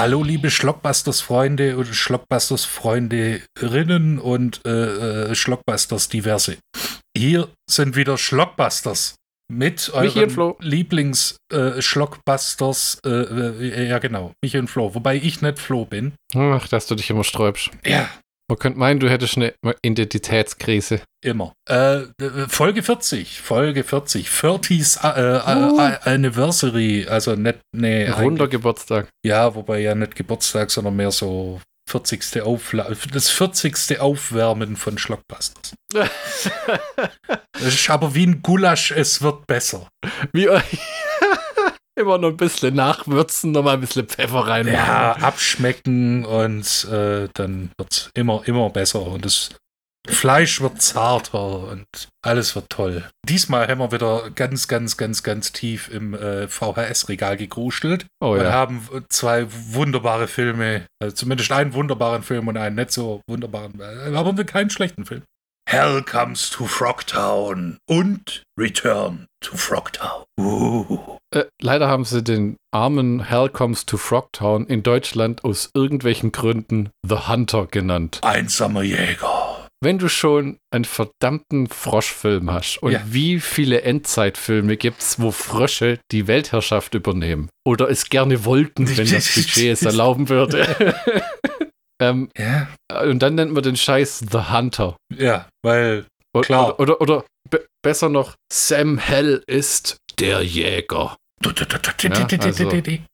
Hallo, liebe Schlockbusters-Freunde und Schlockbusters-Freundinnen und äh, äh, Schlockbusters diverse. Hier sind wieder Schlockbusters mit euren Lieblings-Schlockbusters. Äh, äh, ja, genau, Michi und Flo. Wobei ich nicht Flo bin. Ach, dass du dich immer sträubst. Ja, Man könnte meinen, du hättest eine Identitätskrise. immer. Äh, äh, Folge 40. Folge 40. 40s äh, Uh. äh, Anniversary. Also nicht, nee. Runder eigentlich- Geburtstag. Ja, wobei ja nicht Geburtstag, sondern mehr so 40. Aufla das 40. Aufwärmen von Schlockbusters. Das ist aber wie ein Gulasch, es wird besser. Wie immer noch ein bisschen nachwürzen, nochmal ein bisschen Pfeffer reinmachen. Ja, abschmecken und äh, dann wird es immer, immer besser und das Fleisch wird zarter und alles wird toll. Diesmal haben wir wieder ganz, ganz, ganz, ganz tief im äh, VHS-Regal gegruschtelt Oh und ja. haben zwei wunderbare Filme, also zumindest einen wunderbaren Film und einen nicht so wunderbaren, äh, aber keinen schlechten Film. Hell Comes to Frogtown und Return to Frogtown. Uh. Äh, leider haben sie den armen Hell Comes to Frogtown in Deutschland aus irgendwelchen Gründen The Hunter genannt. Einsamer Jäger. Wenn du schon einen verdammten Froschfilm hast und Ja. wie viele Endzeitfilme gibt's, wo Frösche die Weltherrschaft übernehmen oder es gerne wollten, wenn das Budget es erlauben würde. ähm, Ja. und dann nennt man den Scheiß The Hunter. Ja, weil Klar. Oder, oder, oder be besser noch, Sam Hell ist der Jäger. also-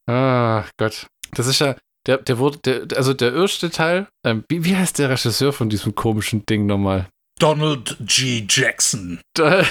Ah, Gott. Das ist ja, der, der wurde, der, also der erste Teil, ähm, wie, wie heißt der Regisseur von diesem komischen Ding nochmal? Donald G. Jackson. Der,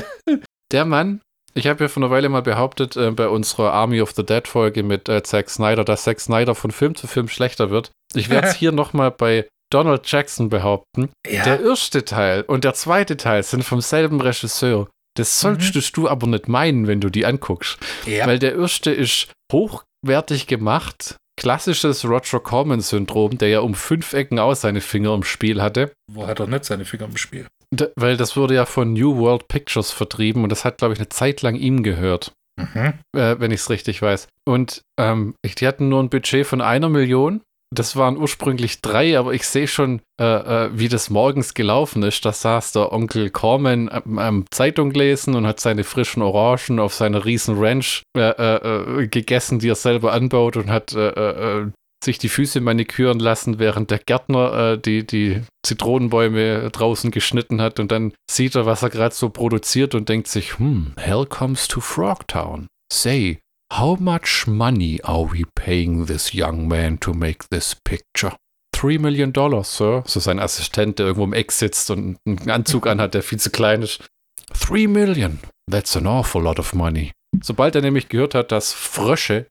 der Mann, ich habe ja vor einer Weile mal behauptet, äh, bei unserer Army of the Dead Folge mit äh, Zack Snyder, dass Zack Snyder von Film zu Film schlechter wird. Ich werde es hier nochmal bei Donald Jackson behaupten. Ja, Der erste Teil und der zweite Teil sind vom selben Regisseur. Das solltest du aber nicht meinen, wenn du die anguckst. ja. Weil der erste ist hochwertig gemacht. Klassisches Roger Corman-Syndrom, der ja um fünf Ecken aus seine Finger im Spiel hatte. wo hat er nicht seine Finger im Spiel? D weil das wurde ja von New World Pictures vertrieben und das hat, glaube ich, eine Zeit lang ihm gehört, Mhm. äh, wenn ich es richtig weiß. Und ähm, die hatten nur ein Budget von einer Million. Das waren ursprünglich drei, aber ich sehe schon, äh, äh, wie das morgens gelaufen ist. Da saß der Onkel Corman am, am Zeitung lesen und hat seine frischen Orangen auf seiner riesen Ranch äh, äh, äh, gegessen, die er selber anbaut und hat äh, sich die Füße maniküren lassen, während der Gärtner die, die Zitronenbäume draußen geschnitten hat und dann sieht er, was er gerade so produziert und denkt sich, hm, hell comes to Frogtown. Say, how much money are we paying this young man to make this picture? Three million dollars, Sir. So sein Assistent, der irgendwo im Eck sitzt und einen Anzug anhat, der viel zu klein ist. Three million. That's an awful lot of money. Sobald er nämlich gehört hat, dass Frösche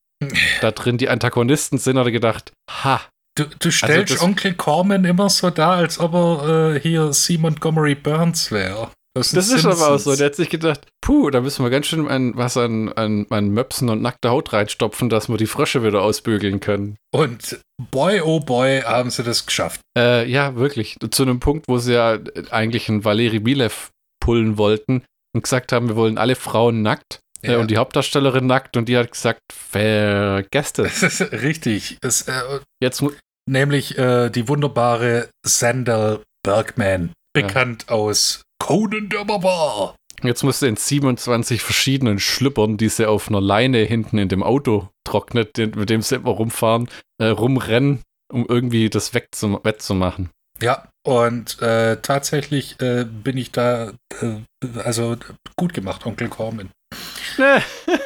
da drin die Antagonisten sind, hat er gedacht, ha, Du, du stellst das- Onkel Corman immer so dar, als ob er äh, hier C. Montgomery Burns wäre. Das ist aber auch so. Der hat sich gedacht, puh, da müssen wir ganz schön an, was an, an, an Möpsen und nackter Haut reinstopfen, dass wir die Frösche wieder ausbügeln können. Und boy, oh boy, haben sie das geschafft. Äh, ja, wirklich. Zu einem Punkt, wo sie ja eigentlich einen Valeri Bilev pullen wollten und gesagt haben, wir wollen alle Frauen nackt. Äh, Ja. und die Hauptdarstellerin nackt und die hat gesagt, vergesst es. Das richtig. Es, äh, Jetzt nämlich äh, die wunderbare Sandal Bergman, bekannt aus Conan der Barbar. Jetzt musste in 27 verschiedenen Schlüppern, die sie auf einer Leine hinten in dem Auto trocknet, mit dem sie immer rumfahren, äh, rumrennen, um irgendwie das wegzum wettzumachen. Ja, und äh, tatsächlich äh, bin ich da, äh, also gut gemacht, Onkel Corman. Ne,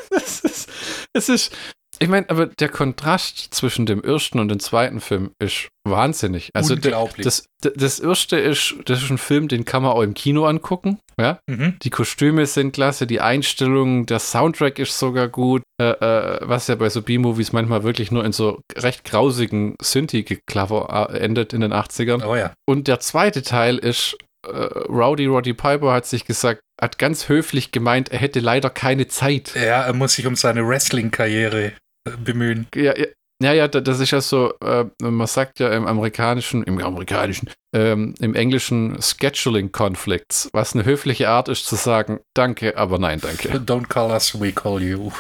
es ist, es ist, ich meine, aber der Kontrast zwischen dem ersten und dem zweiten Film ist wahnsinnig. Also Unglaublich. das, d- das erste ist, das ist ein Film, den kann man auch im Kino angucken. Ja, mhm. die Kostüme sind klasse, die Einstellungen, der Soundtrack ist sogar gut, äh, äh, was ja bei so B-Movies manchmal wirklich nur in so recht grausigen Synthi-Geklaffer äh, endet in den 80ern. Oh ja. Und der zweite Teil ist, äh, Rowdy Roddy Piper hat sich gesagt, hat ganz höflich gemeint, er hätte leider keine Zeit. Ja, er muss sich um seine Wrestling-Karriere bemühen. Ja, ja, ja, ja, da- das ist ja so, äh, man sagt ja im amerikanischen, im amerikanischen, ähm, im englischen Scheduling Conflicts, was eine höfliche Art ist zu sagen, danke, aber nein, danke. Don't call us, we call you.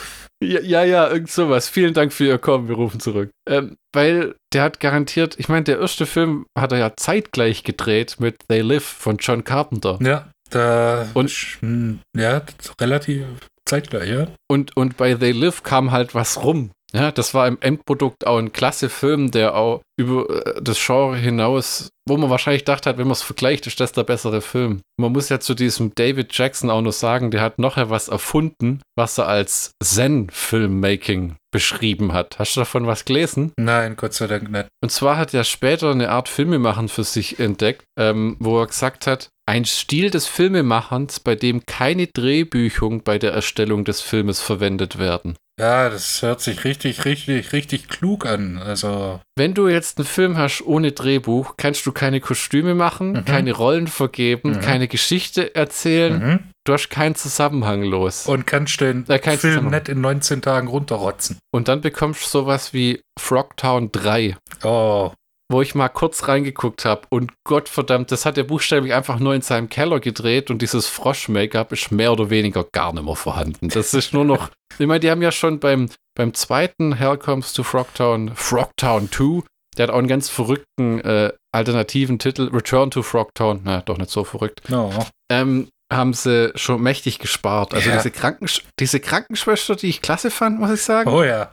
Ja, ja, ja, irgend sowas. Vielen Dank für Ihr Kommen, wir rufen zurück. Ähm, weil der hat garantiert, ich meine, der erste Film hat er ja zeitgleich gedreht mit They Live von John Carpenter. Ja, da. Und- hm, ja, relativ zeitgleich, ja. Und, und bei They Live kam halt was rum. Ja, das war im Endprodukt auch ein klasse Film, der auch über äh, das Genre hinaus, wo man wahrscheinlich gedacht hat, wenn man es vergleicht, ist das der bessere Film. Man muss ja zu diesem David Jackson auch noch sagen, der hat nachher was erfunden, was er als Zen-Filmmaking beschrieben hat. Hast du davon was gelesen? Nein, Gott sei Dank nicht. Und zwar hat er später eine Art Filmemachen für sich entdeckt, ähm, wo er gesagt hat, ein Stil des Filmemachens, bei dem keine Drehbüchung bei der Erstellung des Filmes verwendet werden. Ja, das hört sich richtig, richtig, richtig klug an. Also, Wenn du jetzt einen Film hast ohne Drehbuch, kannst du keine Kostüme machen, Mhm. keine Rollen vergeben, Mhm. keine Geschichte erzählen, mhm. du hast keinen Zusammenhang los. und kannst den du Film nicht in 19 Tagen runterrotzen. Und dann bekommst du sowas wie Frogtown 3. Oh, wo ich mal kurz reingeguckt habe und Gottverdammt, das hat er buchstäblich einfach nur in seinem Keller gedreht und dieses Frosch-Make-up ist mehr oder weniger gar nicht mehr vorhanden. Das ist nur noch, ich meine, die haben ja schon beim, beim zweiten Hell Comes to Frogtown, Frogtown 2, der hat auch einen ganz verrückten äh, alternativen Titel, Return to Frogtown, na, doch nicht so verrückt, no. ähm, haben sie schon mächtig gespart. Also Ja. diese, Krankensch diese Krankenschwester, die ich klasse fand, muss ich sagen Oh ja.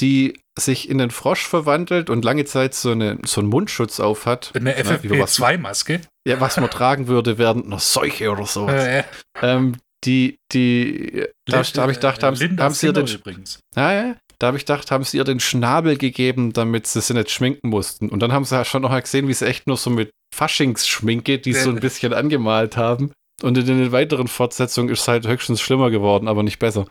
Die sich in den Frosch verwandelt und lange Zeit so, eine, so einen Mundschutz auf hat. Eine Ja, über was- FFP2-Maske. Ja, was man tragen würde während einer Seuche oder so. Äh, Ähm, die, die, da, da habe ich gedacht, haben, Linda haben sie ihr den, übrigens. ja, ja, da habe ich gedacht, haben sie ihr den Schnabel gegeben, damit sie sie nicht schminken mussten. Und dann haben sie ja schon noch mal gesehen, wie sie echt nur so mit Faschingsschminke, die so ein bisschen angemalt haben. Und in den weiteren Fortsetzungen ist es halt höchstens schlimmer geworden, aber nicht besser.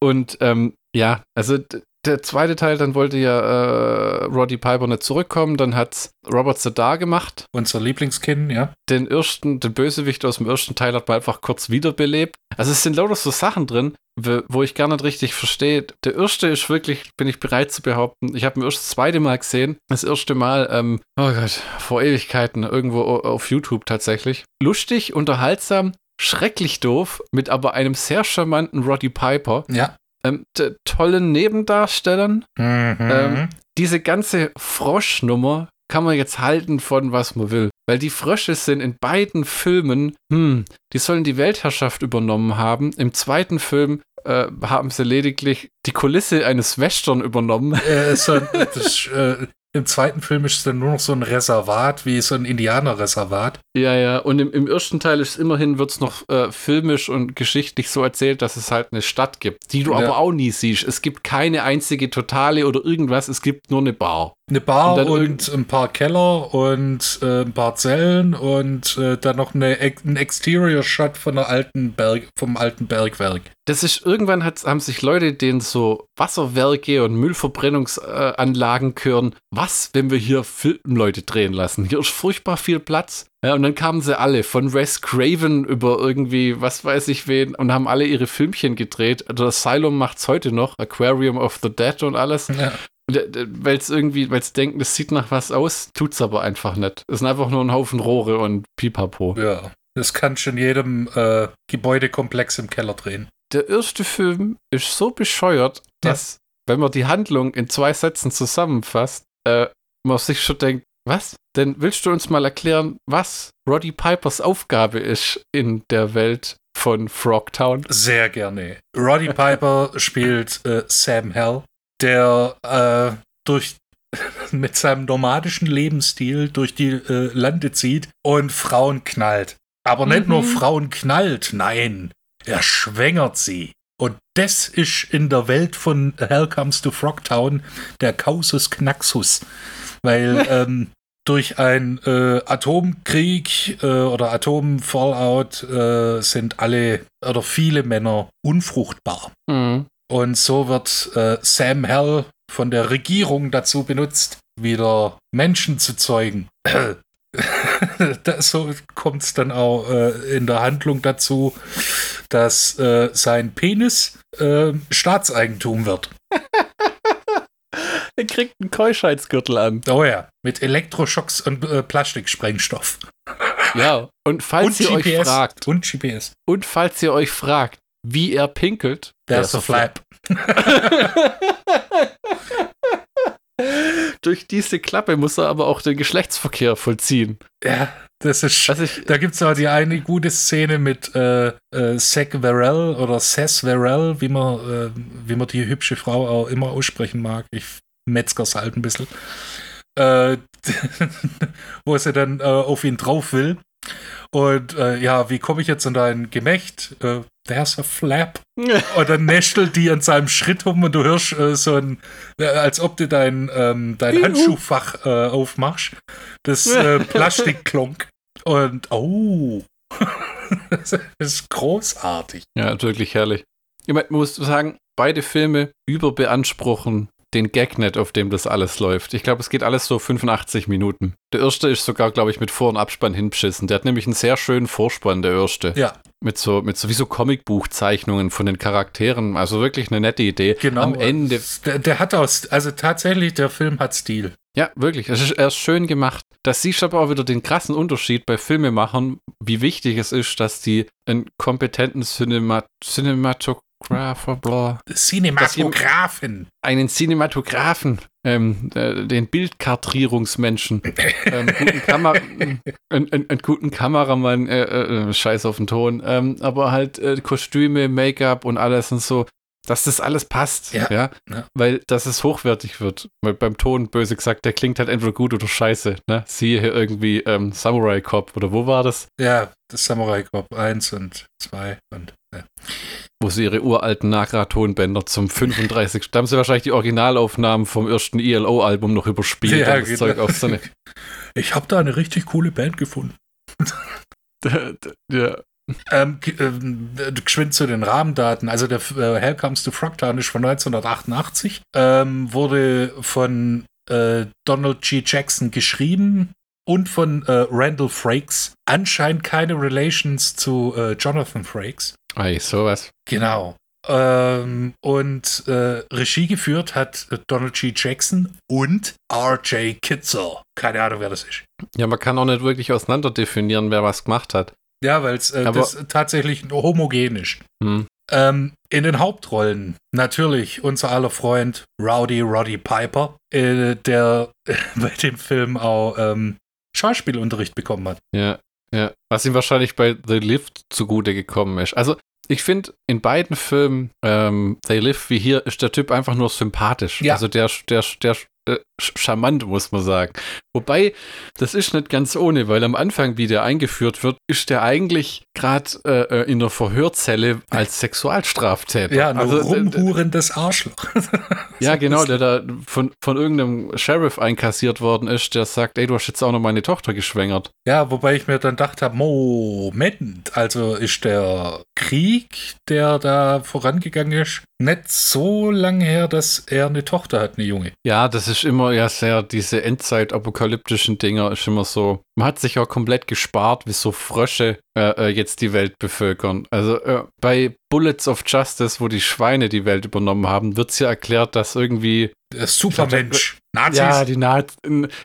Und ähm, ja, also der zweite Teil, dann wollte ja äh, Roddy Piper nicht zurückkommen, dann hat Robert Zadar gemacht. Unser Lieblingskind, ja. Den ersten, den Bösewicht aus dem ersten Teil hat man einfach kurz wiederbelebt. Also es sind lauter so Sachen drin, wo ich gar nicht richtig verstehe. Der erste ist wirklich, bin ich bereit zu behaupten, ich habe ihn erst das zweite Mal gesehen. Das erste Mal, ähm, oh Gott, vor Ewigkeiten, irgendwo auf YouTube tatsächlich. Lustig, unterhaltsam, schrecklich doof, mit aber einem sehr charmanten Roddy Piper Ja. ähm, tollen Nebendarstellern. Mhm. Ähm, Diese ganze Froschnummer kann man jetzt halten von was man will. Weil die Frösche sind in beiden Filmen, hm, die sollen die Weltherrschaft übernommen haben. Im zweiten Film äh, haben sie lediglich die Kulisse eines Western übernommen. äh, dann, das, äh, Im zweiten Film ist es dann nur noch so ein Reservat, wie so ein Indianerreservat. Ja, ja. Und im, im ersten Teil ist immerhin wird es noch äh, filmisch und geschichtlich so erzählt, dass es halt eine Stadt gibt, die du Ja. aber auch nie siehst. Es gibt keine einzige Totale oder irgendwas, es gibt nur eine Bar. Eine Bar Und und, ein paar Keller und äh, ein paar Zellen und äh, dann noch eine, ein Exterior-Shot von der alten Berg, vom alten Bergwerk. Das ist, irgendwann hat, haben sich Leute, denen so Wasserwerke und Müllverbrennungsanlagen gehören. Was, wenn wir hier Filmleute drehen lassen? Hier ist furchtbar viel Platz. Ja, und dann kamen sie alle, von Wes Craven über irgendwie, was weiß ich wen, und haben alle ihre Filmchen gedreht. Der Asylum macht's heute noch, Aquarium of the Dead und alles. Ja. Weil es irgendwie, weil es denken, das sieht nach was aus, tut's aber einfach nicht. Es sind einfach nur ein Haufen Rohre und Pipapo. ja. Das kann schon jedem äh, Gebäudekomplex im Keller drehen. der erste Film ist so bescheuert, dass, wenn man die Handlung in zwei Sätzen zusammenfasst, äh, man sich schon denkt, was? Denn willst du uns mal erklären, was Roddy Pipers Aufgabe ist in der Welt von Frogtown? Sehr gerne. Roddy Piper spielt äh, Sam Hell, der äh, durch mit seinem nomadischen Lebensstil durch die äh, Lande zieht und Frauen knallt. Aber nicht Mhm. nur Frauen knallt, nein, er schwängert sie. Und das ist in der Welt von Hell Comes to Frogtown der Causus Knaxus. Weil ähm, durch einen äh, Atomkrieg äh, oder Atomfallout äh, sind alle oder viele Männer unfruchtbar. Mhm. Und so wird äh, Sam Hell von der Regierung dazu benutzt, wieder Menschen zu zeugen. das, so kommt es dann auch äh, in der Handlung dazu, dass äh, sein Penis äh, Staatseigentum wird. Er kriegt einen Keuschheitsgürtel an. Oh ja, mit Elektroschocks und äh, Plastiksprengstoff. Ja. Und falls und ihr euch GPS. fragt, Und GPS. und falls ihr euch fragt, wie er pinkelt, There's a flap. Durch diese Klappe muss er aber auch den Geschlechtsverkehr vollziehen. Ja, das ist. Was ich, Da gibt es auch die eine gute Szene mit äh, äh, Zack Varel oder Seth Varel, wie man, äh, wie man die hübsche Frau auch immer aussprechen mag. Ich metzger's halt ein bisschen. Äh, wo sie dann äh, auf ihn drauf will. Und äh, ja, wie komme ich jetzt in dein Gemächt? Äh, there's a flap. Und dann näschelt die an seinem Schritt um und du hörst äh, so ein, äh, als ob du dein, ähm, dein. Handschuhfach äh, aufmachst. Das äh, Plastikklonk. Und oh. das ist großartig. Ja, wirklich herrlich. Ich mein, muss sagen, beide Filme überbeanspruchen den Gagnet, auf dem das alles läuft. Ich glaube, es geht alles so 85 Minuten. Der erste ist sogar, glaube ich, mit Vor- und Abspann hinbeschissen. Der hat nämlich einen sehr schönen Vorspann, der erste. Ja, Mit so, mit so wie so Comicbuchzeichnungen von den Charakteren. Also wirklich eine nette Idee. genau. Am Ende. Der, der hat aus, also tatsächlich, der Film hat Stil. Ja, wirklich. Es ist, er ist schön gemacht. Das siehst du aber auch wieder den krassen Unterschied bei Filmemachern, wie wichtig es ist, dass die einen kompetenten Cinema Cinematographer, Cinematografen. einen Cinematografen, ähm, äh, den Bildkartrierungsmenschen, ähm, guten Kamera, einen, einen, einen guten Kameramann, äh, äh, scheiß auf den Ton, ähm, aber halt äh, Kostüme, Make-up und alles und so, dass das alles passt, Ja. ja, Ja. weil dass es hochwertig wird. Weil beim Ton, böse gesagt, der klingt halt entweder gut oder scheiße, ne? Siehe hier irgendwie ähm, Samurai Cop oder wo war das? Ja, das Samurai Cop 1 und 2 und. Wo sie ihre uralten Nagra-Tonbänder zum 35. Da haben sie wahrscheinlich die Originalaufnahmen vom ersten ELO-Album noch überspielt, Ja, das genau. Zeug auf so eine Ich habe da eine richtig coole Band gefunden. ja. Ähm, ähm, äh, geschwind zu den Rahmendaten. Also der äh, Hell Comes to Frogtown ist von 1988, ähm, wurde von äh, Donald G. Jackson geschrieben und von äh, Randall Frakes. Anscheinend keine Relations zu äh, Jonathan Frakes. Ei, sowas. Genau. Ähm, und äh, Regie geführt hat Donald G. Jackson und R.J. Kitzer. Keine Ahnung, wer das ist. Ja, man kann auch nicht wirklich auseinander definieren, wer was gemacht hat. Ja, weil es äh, tatsächlich homogen ist. Hm. Ähm, in den Hauptrollen natürlich unser aller Freund Rowdy Roddy Piper, äh, der bei dem Film auch ähm, Schauspielunterricht bekommen hat. Ja, ja. Was ihm wahrscheinlich bei The Lift zugute gekommen ist. Also, ich finde, in beiden Filmen, ähm, They Live wie hier, ist der Typ einfach nur sympathisch. Ja. Also der, der, der äh, charmant, muss man sagen. Wobei, das ist nicht ganz ohne, weil am Anfang, wie der eingeführt wird, ist der eigentlich gerade äh, äh, in der Verhörzelle als Sexualstraftäter. Ja, ein also, äh, rumhurendes Arschloch. ja, genau, der da von, von irgendeinem Sheriff einkassiert worden ist, der sagt, ey, du hast jetzt auch noch meine Tochter geschwängert. Ja, wobei ich mir dann gedacht habe, Moment, also ist der Krieg, der da vorangegangen ist, nicht so lang her, dass er eine Tochter hat, eine Junge. Ja, das ist immer ja sehr, diese Endzeit-apokalyptischen Dinger ist immer so. Man hat sich auch komplett gespart, wie so Frösche äh, äh, jetzt die Welt bevölkern. Also äh, bei Bullets of Justice, wo die Schweine die Welt übernommen haben, wird ja erklärt, dass irgendwie Der Supermensch. Nazis. Ja, die Nazis,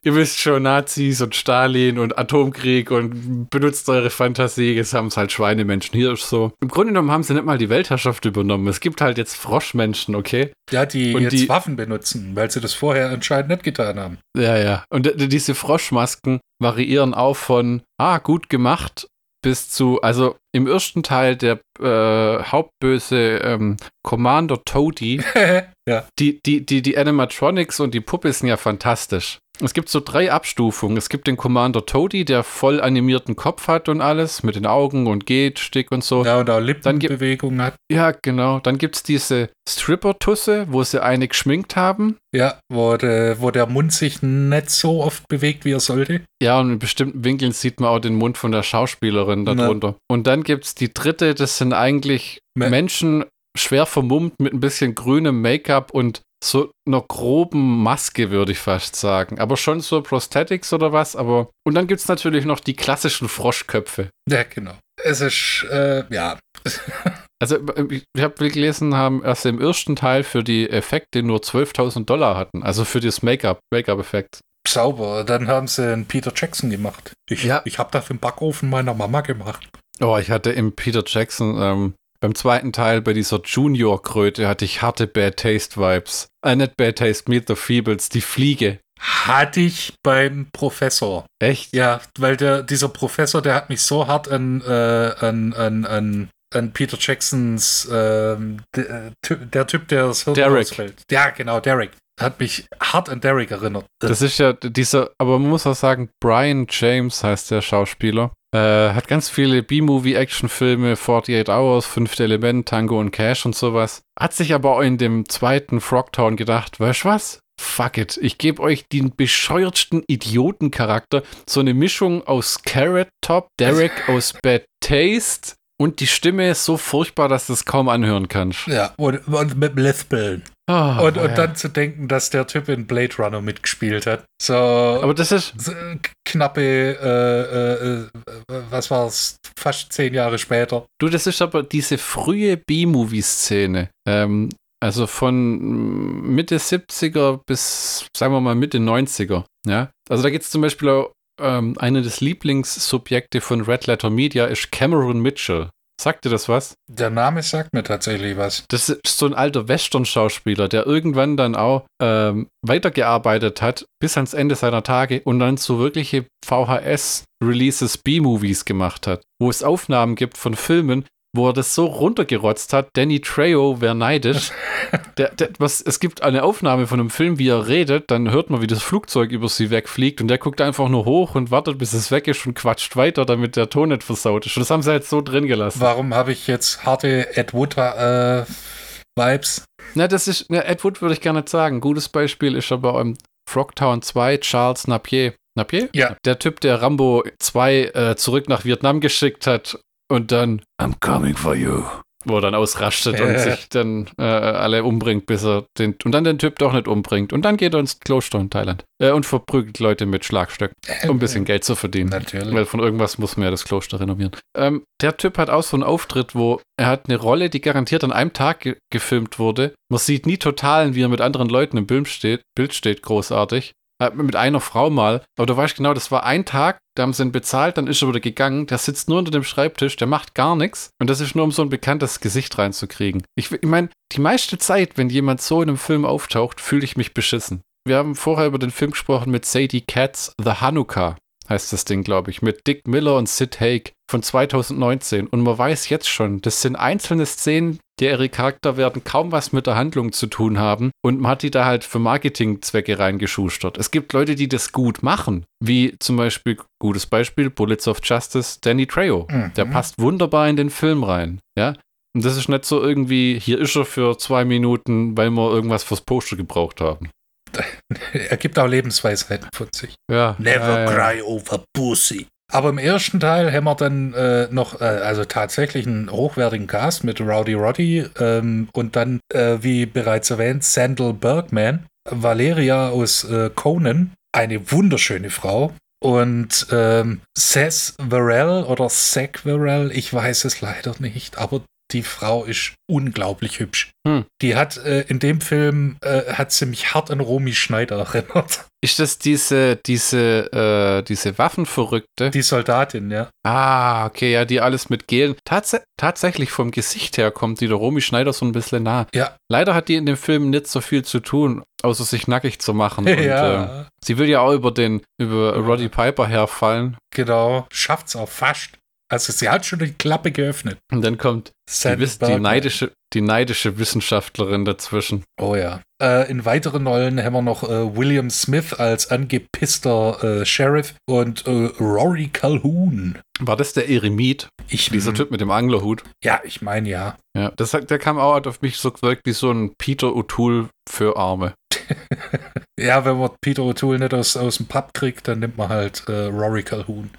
ihr wisst schon, Nazis und Stalin und Atomkrieg und benutzt eure Fantasie, jetzt haben es halt Schweinemenschen. Hier ist so. Im Grunde genommen haben sie nicht mal die Weltherrschaft übernommen. Es gibt halt jetzt Froschmenschen, okay? Ja, die Und jetzt die- Waffen benutzen, weil sie das vorher anscheinend nicht getan haben. Ja, ja. Und diese Froschmasken variieren auch von, ah, gut gemacht, bis zu, also im ersten Teil der äh, Hauptböse ähm, Commander Toady, ja. die, die, die, die Animatronics und die Puppe sind ja fantastisch. Es gibt so drei Abstufungen. Es gibt den Commander Toady, der voll animierten Kopf hat und alles, mit den Augen und geht, Stick und so. Ja, und auch Lippenbewegungen hat. Ja, genau. Dann gibt es diese Stripper-Tusse, wo sie eine geschminkt haben. Ja, wo, de, wo der Mund sich nicht so oft bewegt, wie er sollte. Ja, und in bestimmten Winkeln sieht man auch den Mund von der Schauspielerin darunter. Und dann gibt es die dritte, das sind eigentlich Me- Menschen schwer vermummt mit ein bisschen grünem Make-up und so einer groben Maske, würde ich fast sagen. Aber schon so Prosthetics oder was, aber. Und dann gibt es natürlich noch die klassischen Froschköpfe. Ja, genau. Es ist, äh, ja. Also, ich habe gelesen, haben erst im ersten Teil für die Effekte nur 12.000 Dollar hatten. Also für das Make-up, Make-up-Effekt. Sauber. Dann haben sie einen Peter Jackson gemacht. Ich, Ja. ich habe das im Backofen meiner Mama gemacht. Oh, ich hatte im Peter Jackson, ähm, beim zweiten Teil, bei dieser Junior-Kröte, hatte ich harte Bad Taste-Vibes. Äh, nicht Bad Taste, Meet the Feebles, die Fliege. Hatte ich beim Professor. Echt? Ja, weil der, dieser Professor, der hat mich so hart an, äh, an, an, an, an Peter Jacksons, ähm, der, der Typ, der das Hirn Derek. ausfällt. Ja, genau, Derek. Hat mich hart an Derek erinnert. Das ist ja dieser, aber man muss auch sagen, Brian James heißt der Schauspieler. Äh, hat ganz viele B-Movie-Actionfilme, 48 Hours, Fünfte Element, Tango und Cash und sowas. Hat sich aber auch in dem zweiten Frogtown gedacht, weißt du was? Fuck it, ich gebe euch den bescheuertsten Idiotencharakter. So eine Mischung aus Carrot Top, Derek aus Bad Taste und die Stimme ist so furchtbar, dass du es kaum anhören kannst. Ja, und, und mit Lispeln. Ah, Und, ja. und dann zu denken, dass der Typ in Blade Runner mitgespielt hat. So, Aber das ist, so knappe, äh, äh, äh, was war's, fast zehn Jahre später. Du, das ist aber diese frühe B-Movie-Szene. Ähm, also von Mitte 70er bis, sagen wir mal, Mitte 90er. Ja? Also da geht es zum Beispiel auch, ähm, eine des Lieblingssubjekte von Red Letter Media ist Cameron Mitchell. Sagt dir das was? Der Name sagt mir tatsächlich was. Das ist so ein alter Western-Schauspieler, der irgendwann dann auch ähm, weitergearbeitet hat bis ans Ende seiner Tage und dann so wirkliche VHS-Releases B-Movies gemacht hat, wo es Aufnahmen gibt von Filmen, wo er das so runtergerotzt hat. Danny Trejo wäre neidisch. der, der, was, es gibt eine Aufnahme von einem Film, wie er redet, dann hört man, wie das Flugzeug über sie wegfliegt und der guckt einfach nur hoch und wartet, bis es weg ist und quatscht weiter, damit der Ton nicht versaut ist. Und das haben sie halt so drin gelassen. Warum habe ich jetzt harte Ed Wood äh, Vibes? Na, das ist, na, Ed Wood würde ich gerne sagen. Gutes Beispiel ist aber im Frogtown 2 Charles Napier. Napier? Ja. Der Typ, der Rambo 2 äh, zurück nach Vietnam geschickt hat und dann I'm coming for you. Wo er dann ausrastet und sich dann äh, alle umbringt, bis er den. Und dann den Typ doch nicht umbringt. Und dann geht er ins Kloster in Thailand. Äh, und verprügelt Leute mit Schlagstöcken, um ein bisschen Geld zu verdienen. Natürlich. Weil von irgendwas muss man ja das Kloster renovieren. Ähm, der Typ hat auch so einen Auftritt, wo er hat eine Rolle, die garantiert an einem Tag ge gefilmt wurde. Man sieht nie Totalen, wie er mit anderen Leuten im Bild steht, Bild steht großartig. Mit einer Frau mal. Aber du weißt genau, das war ein Tag, da haben sie ihn bezahlt, dann ist er wieder gegangen. Der sitzt nur unter dem Schreibtisch, der macht gar nichts. Und das ist nur, um so ein bekanntes Gesicht reinzukriegen. Ich, ich meine, die meiste Zeit, wenn jemand so in einem Film auftaucht, fühle ich mich beschissen. Wir haben vorher über den Film gesprochen mit Sadie Katz, The Hanukkah heißt das Ding, glaube ich, mit Dick Miller und Sid Haig von 2019. Und man weiß jetzt schon, das sind einzelne Szenen, die ihre Charakterwerten kaum was mit der Handlung zu tun haben. Und man hat die da halt für Marketingzwecke reingeschustert. Es gibt Leute, die das gut machen, wie zum Beispiel, gutes Beispiel, Bullets of Justice, Danny Trejo. Mhm. Der passt wunderbar in den Film rein, ja. Und das ist nicht so irgendwie, hier ist er für zwei Minuten, weil wir irgendwas fürs Poster gebraucht haben. Er gibt auch Lebensweisheiten von sich. Ja. Never ja, ja. cry over pussy. Aber im ersten Teil haben wir dann äh, noch, äh, also tatsächlich einen hochwertigen Cast mit Rowdy Roddy ähm, und dann, äh, wie bereits erwähnt, Sandal Bergman, Valeria aus äh, Conan, eine wunderschöne Frau. Und ähm, Seth Varel oder Zach Varel, ich weiß es leider nicht, aber die Frau ist unglaublich hübsch. Hm. Die hat äh, in dem Film, äh, hat sie mich hart an Romy Schneider erinnert. Ist das diese, diese, äh, diese Waffenverrückte? Die Soldatin, ja. ah, okay, ja, die alles mit Gelen. Tats tatsächlich vom Gesicht her kommt die der Romy Schneider so ein bisschen nah. Ja. Leider hat die in dem Film nicht so viel zu tun, außer sich nackig zu machen. Und, äh, ja, sie will ja auch über den, über Roddy Piper herfallen. genau. Schafft's auch fast. Also sie hat schon die Klappe geöffnet. Und dann kommt die, die, neidische, die neidische Wissenschaftlerin dazwischen. Oh ja. Äh, in weiteren Rollen haben wir noch äh, William Smith als angepisster äh, Sheriff und äh, Rory Calhoun. War das der Eremit, Ich, dieser Typ mit dem Anglerhut? Ja, ich meine ja. Ja, das, der kam auch auf mich so gewirkt wie so ein Peter O'Toole für Arme. Ja, wenn man Peter O'Toole nicht aus, aus dem Pub kriegt, dann nimmt man halt äh, Rory Calhoun.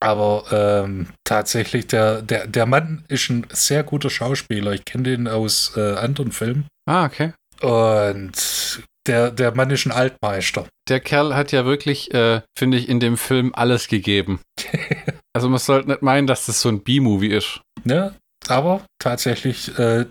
Aber ähm, tatsächlich, der, der, der Mann ist ein sehr guter Schauspieler. Ich kenne den aus äh, anderen Filmen. Ah, okay. Und der, der Mann ist ein Altmeister. Der Kerl hat ja wirklich, äh, finde ich, in dem Film alles gegeben. Also man sollte nicht meinen, dass das so ein B-Movie ist. Ne? Aber tatsächlich, äh,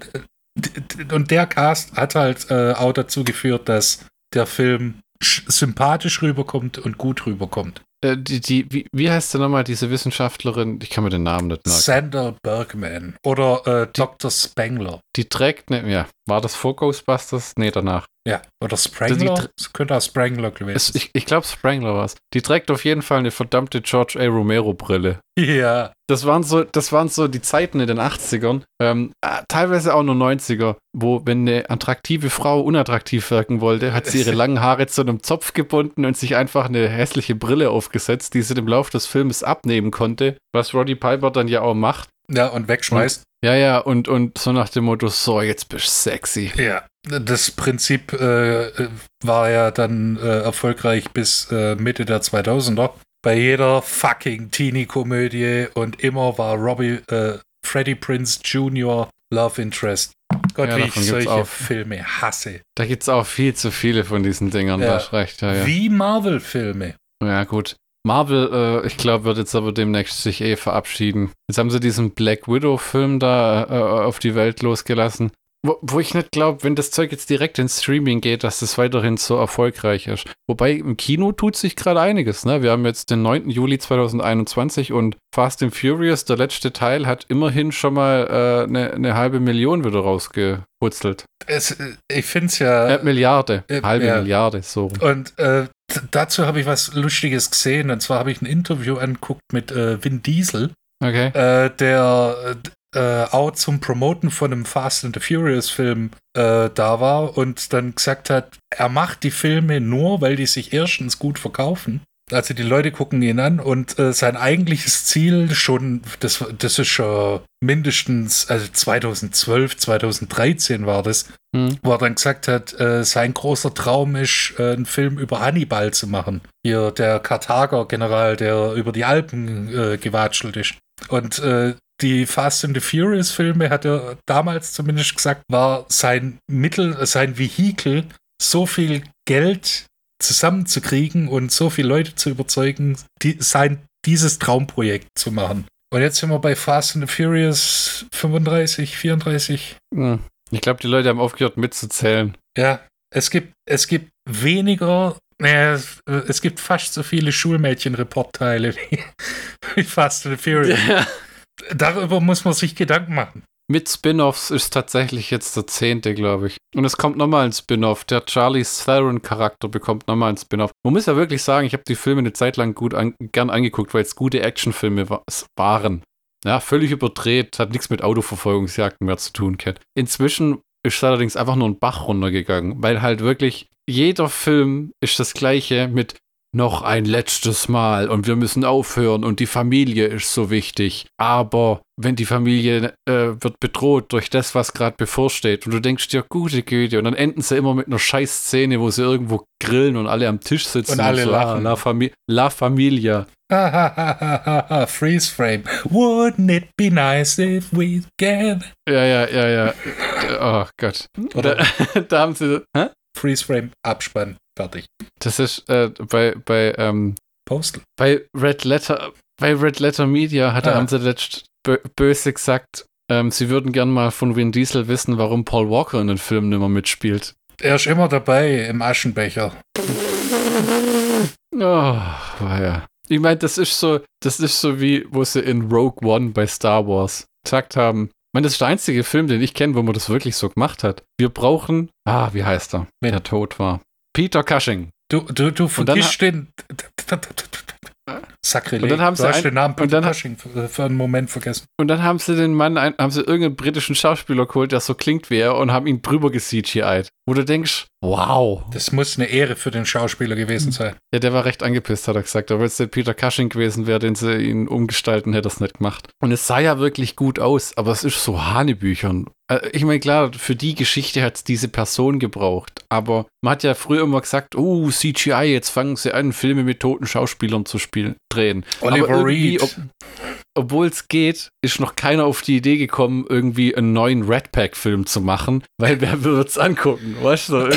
und der Cast hat halt äh, auch dazu geführt, dass der Film sch- sympathisch rüberkommt und gut rüberkommt. Äh, die, die, wie, wie heißt sie nochmal, diese Wissenschaftlerin? Ich kann mir den Namen nicht merken. Sander Bergman oder äh, Dr. Spengler. Die trägt, ne, ja, war das vor Ghostbusters? Nee, danach. Ja, oder Sprangler. Das könnte auch Sprangler gewesen Es, ich ich glaube, Sprangler war es. Die trägt auf jeden Fall eine verdammte George A. Romero-Brille. Ja, Das waren so, das waren so die Zeiten in den 80ern, ähm, äh, teilweise auch nur 90er, wo, wenn eine attraktive Frau unattraktiv wirken wollte, hat sie ihre langen Haare zu einem Zopf gebunden und sich einfach eine hässliche Brille aufgesetzt, die sie im Laufe des Filmes abnehmen konnte, was Roddy Piper dann ja auch macht. Ja, und wegschmeißt. Ja, ja, und, und so nach dem Motto, so, jetzt bist du sexy. Ja, das Prinzip äh, war ja dann äh, erfolgreich bis äh, Mitte der 2000er. Bei jeder fucking Teenie-Komödie und immer war Robbie, äh, Freddie Prince Jr. Love Interest. Gott, Ja, wie ich solche auch. Filme hasse. Da gibt es auch viel zu viele von diesen Dingern, Ja. da recht, ja, ja. Wie Marvel-Filme. Ja, gut. Marvel, äh, ich glaube, wird jetzt aber demnächst sich eh verabschieden. Jetzt haben sie diesen Black Widow-Film da äh, auf die Welt losgelassen. Wo, wo ich nicht glaube, wenn das Zeug jetzt direkt ins Streaming geht, dass das weiterhin so erfolgreich ist. Wobei im Kino tut sich gerade einiges. Ne? Wir haben jetzt den 9. Juli 2021 und Fast and Furious, der letzte Teil, hat immerhin schon mal äh, eine, eine halbe Million wieder rausgeputzelt. Es, ich finde es ja. Äh, Milliarde. Äh, halbe ja. Milliarde, so. Und äh, dazu habe ich was Lustiges gesehen. Und zwar habe ich ein Interview angeguckt mit äh, Vin Diesel, Okay. äh, der äh, auch zum Promoten von einem Fast and the Furious Film äh, da war und dann gesagt hat, er macht die Filme nur, weil die sich erstens gut verkaufen. Also die Leute gucken ihn an und äh, sein eigentliches Ziel schon, das, das ist schon mindestens, also 2012, 2013 war das, Hm. wo er dann gesagt hat, äh, sein großer Traum ist, äh, einen Film über Hannibal zu machen. Hier der Karthager-General, der über die Alpen äh, gewatschelt ist. Und äh, die Fast and the Furious-Filme, hat er damals zumindest gesagt, war sein Mittel, sein Vehikel, so viel Geld zusammenzukriegen und so viele Leute zu überzeugen, die, sein, dieses Traumprojekt zu machen. Und jetzt sind wir bei Fast and the Furious 35, 34. Hm. Ich glaube, die Leute haben aufgehört mitzuzählen. Ja, es gibt, es gibt weniger, äh, es gibt fast so viele Schulmädchen-Reportteile wie, wie Fast and the Furious. Darüber muss man sich Gedanken machen. Mit Spin-offs ist tatsächlich jetzt der zehnte, glaube ich. Und es kommt nochmal ein Spin-off. Der Charlie Theron-Charakter bekommt nochmal ein Spin-off. Man muss ja wirklich sagen, ich habe die Filme eine Zeit lang gut an, gern angeguckt, weil es gute Actionfilme waren. Ja, völlig überdreht, hat nichts mit Autoverfolgungsjagden mehr zu tun, Cat. Inzwischen ist allerdings einfach nur ein Bach runtergegangen, weil halt wirklich jeder Film ist das gleiche mit noch ein letztes Mal und wir müssen aufhören und die Familie ist so wichtig. Aber wenn die Familie äh, wird bedroht durch das, was gerade bevorsteht und du denkst dir, gute Güte, und dann enden sie immer mit einer scheiß Szene, wo sie irgendwo grillen und alle am Tisch sitzen Und alle so, lachen. Ah, La, Fami La Familia. Freeze Frame. Wouldn't it be nice if we can? Ja, ja, ja, ja. Oh Gott. Oder Da, da haben sie. Hä? Freeze Frame, Abspann, fertig. Das ist äh, bei, bei, ähm, Postal. bei Red Letter, bei Red Letter Media hat, Ah. haben sie letzt bö böse gesagt, ähm, sie würden gern mal von Vin Diesel wissen, warum Paul Walker in den Filmen nicht mehr mitspielt. Er ist immer dabei im Aschenbecher. Oh, ja. Ich meine, das ist so, das ist so wie, wo sie in Rogue One bei Star Wars gesagt haben. Ich meine, das ist der einzige Film, den ich kenne, wo man das wirklich so gemacht hat. Wir brauchen, ah, wie heißt er? Wen? Der tot war. Peter Cushing. Du, du, du vergisst den. Sakrileg. Und dann haben du sie hast den Namen und Peter dann- Cushing für, für einen Moment vergessen. Und dann haben sie den Mann, ein, haben sie irgendeinen britischen Schauspieler geholt, der so klingt wie er und haben ihn drüber ge-CGI'd. Wo du denkst, wow. Das muss eine Ehre für den Schauspieler gewesen sein. Ja, der war recht angepisst, hat er gesagt. Aber wenn es der Peter Cushing gewesen wäre, den sie ihn umgestalten, hätte er es nicht gemacht. Und es sah ja wirklich gut aus, aber es ist so Hanebüchern. Äh, Ich meine, klar, für die Geschichte hat es diese Person gebraucht. Aber man hat ja früher immer gesagt, oh, CGI, jetzt fangen sie an, Filme mit toten Schauspielern zu spielen, drehen. Oliver Reed. ob, obwohl es geht, ist noch keiner auf die Idee gekommen, irgendwie einen neuen Red Pack-Film zu machen, weil wer würde es angucken? Weißt du.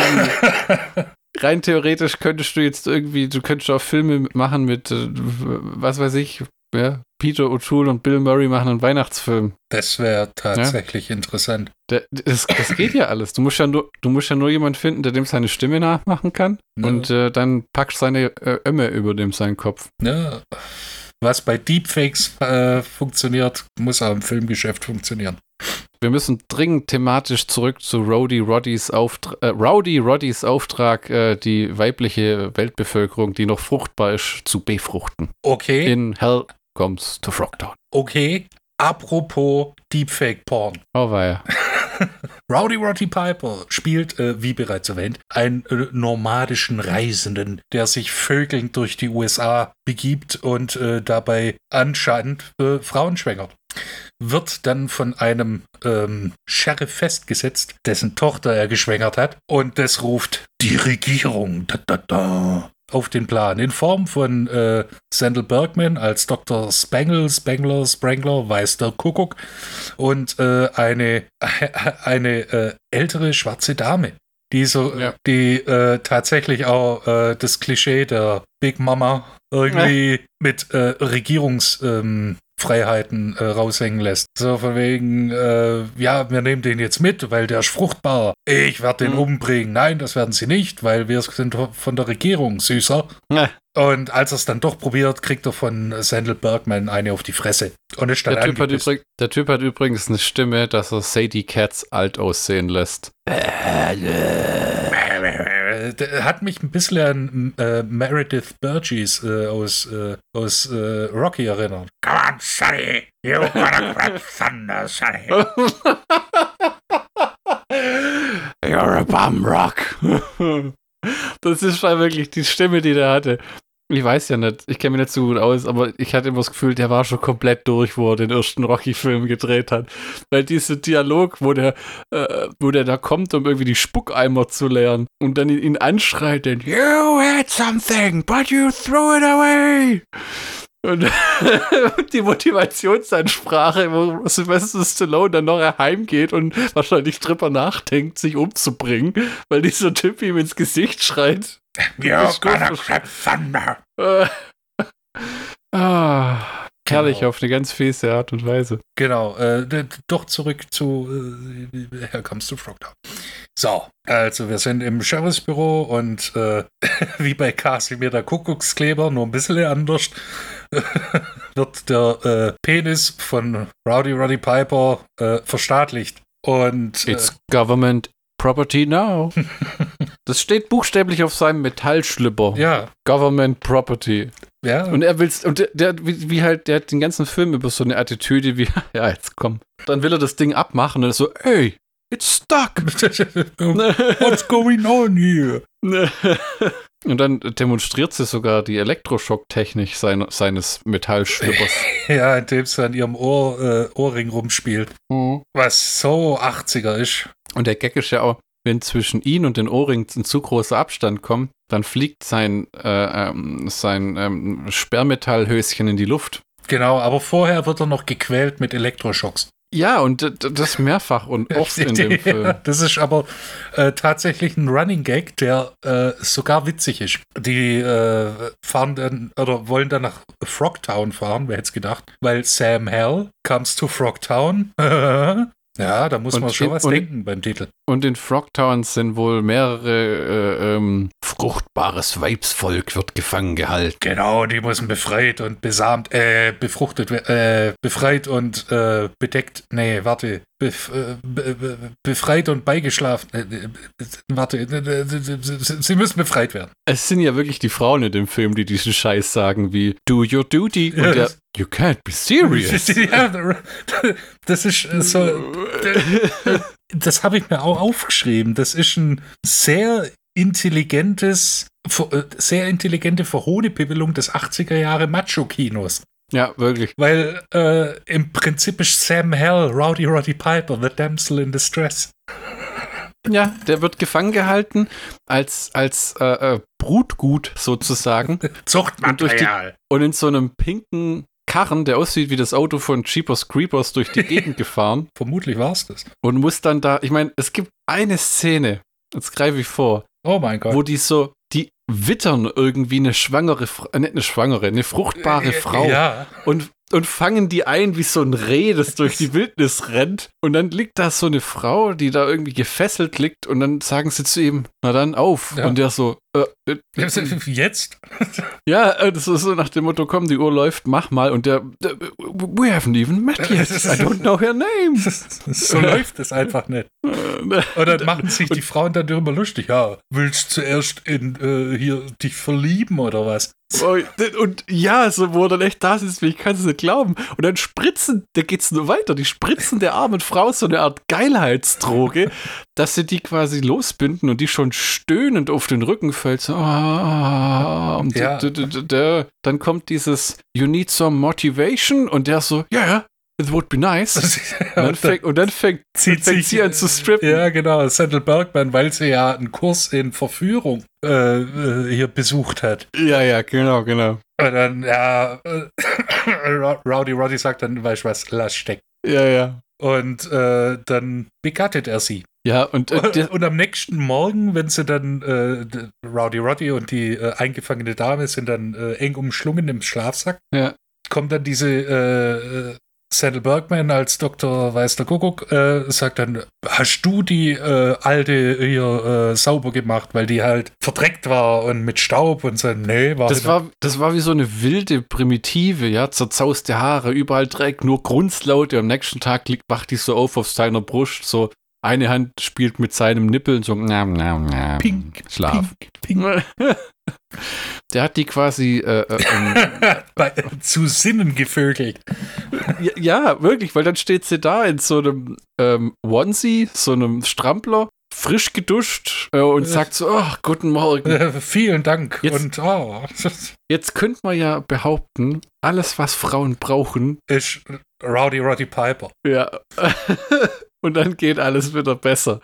Rein theoretisch könntest du jetzt irgendwie, du könntest auch Filme machen mit, äh, was weiß ich, ja, Peter O'Toole und Bill Murray machen einen Weihnachtsfilm. Das wäre tatsächlich interessant. Der, das, das geht ja alles. Du musst ja nur, du musst ja nur jemanden finden, der dem seine Stimme nachmachen kann. Ja. Und äh, dann packst seine äh, Ömme über dem seinen Kopf. Ja. Was bei Deepfakes äh, funktioniert, muss auch im Filmgeschäft funktionieren. Wir müssen dringend thematisch zurück zu Rowdy Roddys Auftrag, äh, Rowdy Roddys Auftrag, äh, die weibliche Weltbevölkerung, die noch fruchtbar ist, zu befruchten. Okay, In Hell comes to Frogtown. okay. Apropos Deepfake-Porn. Oh weia. Rowdy Roddy Piper spielt, äh, wie bereits erwähnt, einen äh, nomadischen Reisenden, der sich vögelnd durch die USA begibt und äh, dabei anscheinend äh, Frauen schwängert. Wird dann von einem ähm, Sheriff festgesetzt, dessen Tochter er geschwängert hat. Und das ruft die Regierung da, da, da, auf den Plan. In Form von äh, Sandal Bergman als Dr. Spangle, Spangler, Sprangler, weiß der Kuckuck. Und äh, eine, eine äh, ältere schwarze Dame. Die so, Ja. die äh, tatsächlich auch äh, das Klischee der Big Mama irgendwie mit äh, Regierungsfreiheiten ähm, Freiheiten, äh, raushängen lässt. So von wegen, äh, ja, wir nehmen den jetzt mit, weil der ist fruchtbar. Ich werde den Mhm. umbringen. Nein, das werden sie nicht, weil wir sind von der Regierung, süßer. Ja. Und als er es dann doch probiert, kriegt er von Sandal Bergman eine auf die Fresse. Und ist dann Der typ, übrig, der typ hat übrigens eine Stimme, dass er Sadie Katz alt aussehen lässt. Der hat mich ein bisschen an äh, Meredith Burgess äh, aus, äh, aus äh, Rocky erinnert. Come on, Sonny, you gotta grab thunder, Sonny. You're a bum rock. Das ist schon wirklich die Stimme, die der hatte. Ich weiß ja nicht, ich kenne mich nicht so gut aus, aber ich hatte immer das Gefühl, der war schon komplett durch, wo er den ersten Rocky-Film gedreht hat. Weil dieser Dialog, wo der, äh, wo der da kommt, um irgendwie die Spuckeimer zu leeren und dann ihn, anschreit, dann, You had something, but you threw it away. Und die Motivationsansprache, wo Sylvester Stallone dann noch heimgeht und wahrscheinlich drüber nachdenkt, sich umzubringen, weil dieser Typ ihm ins Gesicht schreit. You're Ist gonna thunder. Ah, herrlich Genau. auf eine ganz fiese Art und Weise. Genau, äh, doch zurück zu äh, Here Comes to Frogtown. So, also wir sind im Sheriffsbüro und äh, wie bei Casimir der Kuckuckskleber, nur ein bisschen anders, wird der äh, Penis von Rowdy Roddy Piper äh, verstaatlicht. Und äh, It's government property now. Das steht buchstäblich auf seinem Metallschlipper. ja, Government property. ja, Und er will's, und der, der wie, wie halt, der hat den ganzen Film über so eine Attitüde wie, ja, jetzt komm. Dann will er das Ding abmachen und ist so, ey, it's stuck. What's going on here? und dann demonstriert sie sogar die Elektroschocktechnik sein, seines Metallschlippers. Ja, indem sie an ihrem Ohr, äh, Ohrring rumspielt. Was so 80er ist. Und der Gag ist ja auch, wenn zwischen ihn und den Ohrring ein zu großer Abstand kommt, dann fliegt sein, äh, ähm, sein ähm, Sperrmetallhöschen in die Luft. Genau, aber vorher wird er noch gequält mit Elektroschocks. Ja, und das mehrfach und oft in dem Film. Das ist aber äh, tatsächlich ein Running Gag, der äh, sogar witzig ist. Die äh, fahren dann oder wollen dann nach Frogtown fahren, wer hätte es gedacht, weil Sam Hell comes to Frogtown. ja, da muss Und man schon in- was und- denken beim Titel. Und in Frogtowns sind wohl mehrere äh, ähm, fruchtbares Weibsvolk wird gefangen gehalten. Genau, die müssen befreit und besamt, äh, befruchtet, äh, befreit und äh, bedeckt, nee, warte, bef, äh, be, be, befreit und beigeschlafen, äh, äh, warte, sie müssen befreit werden. Es sind ja wirklich die Frauen in dem Film, die diesen Scheiß sagen wie Do your duty. Ja, Und der, You can't be serious. ja, das ist so, das habe ich mir auch aufgeschrieben. Das ist ein sehr intelligentes, sehr intelligente Verhohnepibbelung des 80er Jahre Macho-Kinos. Ja, wirklich. Weil äh, im Prinzip ist Sam Hell, Rowdy Roddy Piper, the damsel in distress. Ja, der wird gefangen gehalten als, als äh, äh, Brutgut sozusagen. Zuchtmaterial. und in so einem pinken Karren, der aussieht wie das Auto von Jeepers Creepers, durch die Gegend gefahren Vermutlich war es das. und muss dann da, ich meine, es gibt eine Szene, jetzt greife ich vor, Oh mein Gott. wo die so, die wittern irgendwie eine schwangere, äh, nicht eine schwangere, eine fruchtbare Frau Ja. und, und fangen die ein wie so ein Reh, das durch die Wildnis rennt. Und dann liegt da so eine Frau, die da irgendwie gefesselt liegt und dann sagen sie zu ihm, na dann auf. Ja. Und der so, äh, äh, Jetzt? ja, äh, das ist so nach dem Motto, komm, die Uhr läuft, mach mal. Und der, äh, we haven't even met yet. I don't know her name. so läuft es einfach nicht. Äh, Oder machen sich die Frauen dann darüber lustig. Ja, willst du zuerst in, äh, hier dich verlieben oder was? Und ja, so wo er dann echt da sitzt, ich kann es nicht glauben. Und dann spritzen, da geht's nur weiter, die spritzen der armen Frau so eine Art Geilheitsdroge, dass sie die quasi losbinden und die schon stöhnend auf den Rücken fällt. So, ah, und Ja. d- d- d- d- dann kommt dieses You need some motivation und der so, ja, ja, it would be nice. Und dann fängt, und dann fängt, zieht fängt sich sie an zu strippen. Ja, genau. Sandal Bergman, weil sie ja einen Kurs in Verführung äh, äh, hier besucht hat. Ja, ja, genau, genau. Und dann, ja, äh, Rowdy Roddy sagt dann, weißt du was, lass stecken. Ja, ja. Und äh, dann begattet er sie. Ja, und äh, Und am nächsten Morgen, wenn sie dann, äh, Rowdy Roddy und die äh, eingefangene Dame sind dann äh, eng umschlungen im Schlafsack, Ja. kommt dann diese äh, äh, Sandal Bergman als Dr. Weiß der Kuckuck, äh, sagt dann, hast du die äh, alte hier äh, sauber gemacht, weil die halt verdreckt war und mit Staub und so, nee, war Das war, das war wie so eine wilde Primitive, ja, zerzauste Haare, überall Dreck, nur Grunzlaute. Am nächsten Tag liegt, wacht die so auf auf seiner Brust, so eine Hand spielt mit seinem Nippeln so nam, nam, nam, pink, Schlaf. pink, pink. Der hat die quasi, äh, äh, ähm, Bei, zu Sinnen gevögelt. ja, ja, wirklich, weil dann steht sie da in so einem ähm, Onesie, so einem Strampler, frisch geduscht äh, und sagt so, ach, guten Morgen. Äh, vielen Dank. Jetzt- und oh, Jetzt könnte man ja behaupten, alles, was Frauen brauchen, ist Rowdy Roddy Piper. Ja. Und dann geht alles wieder besser.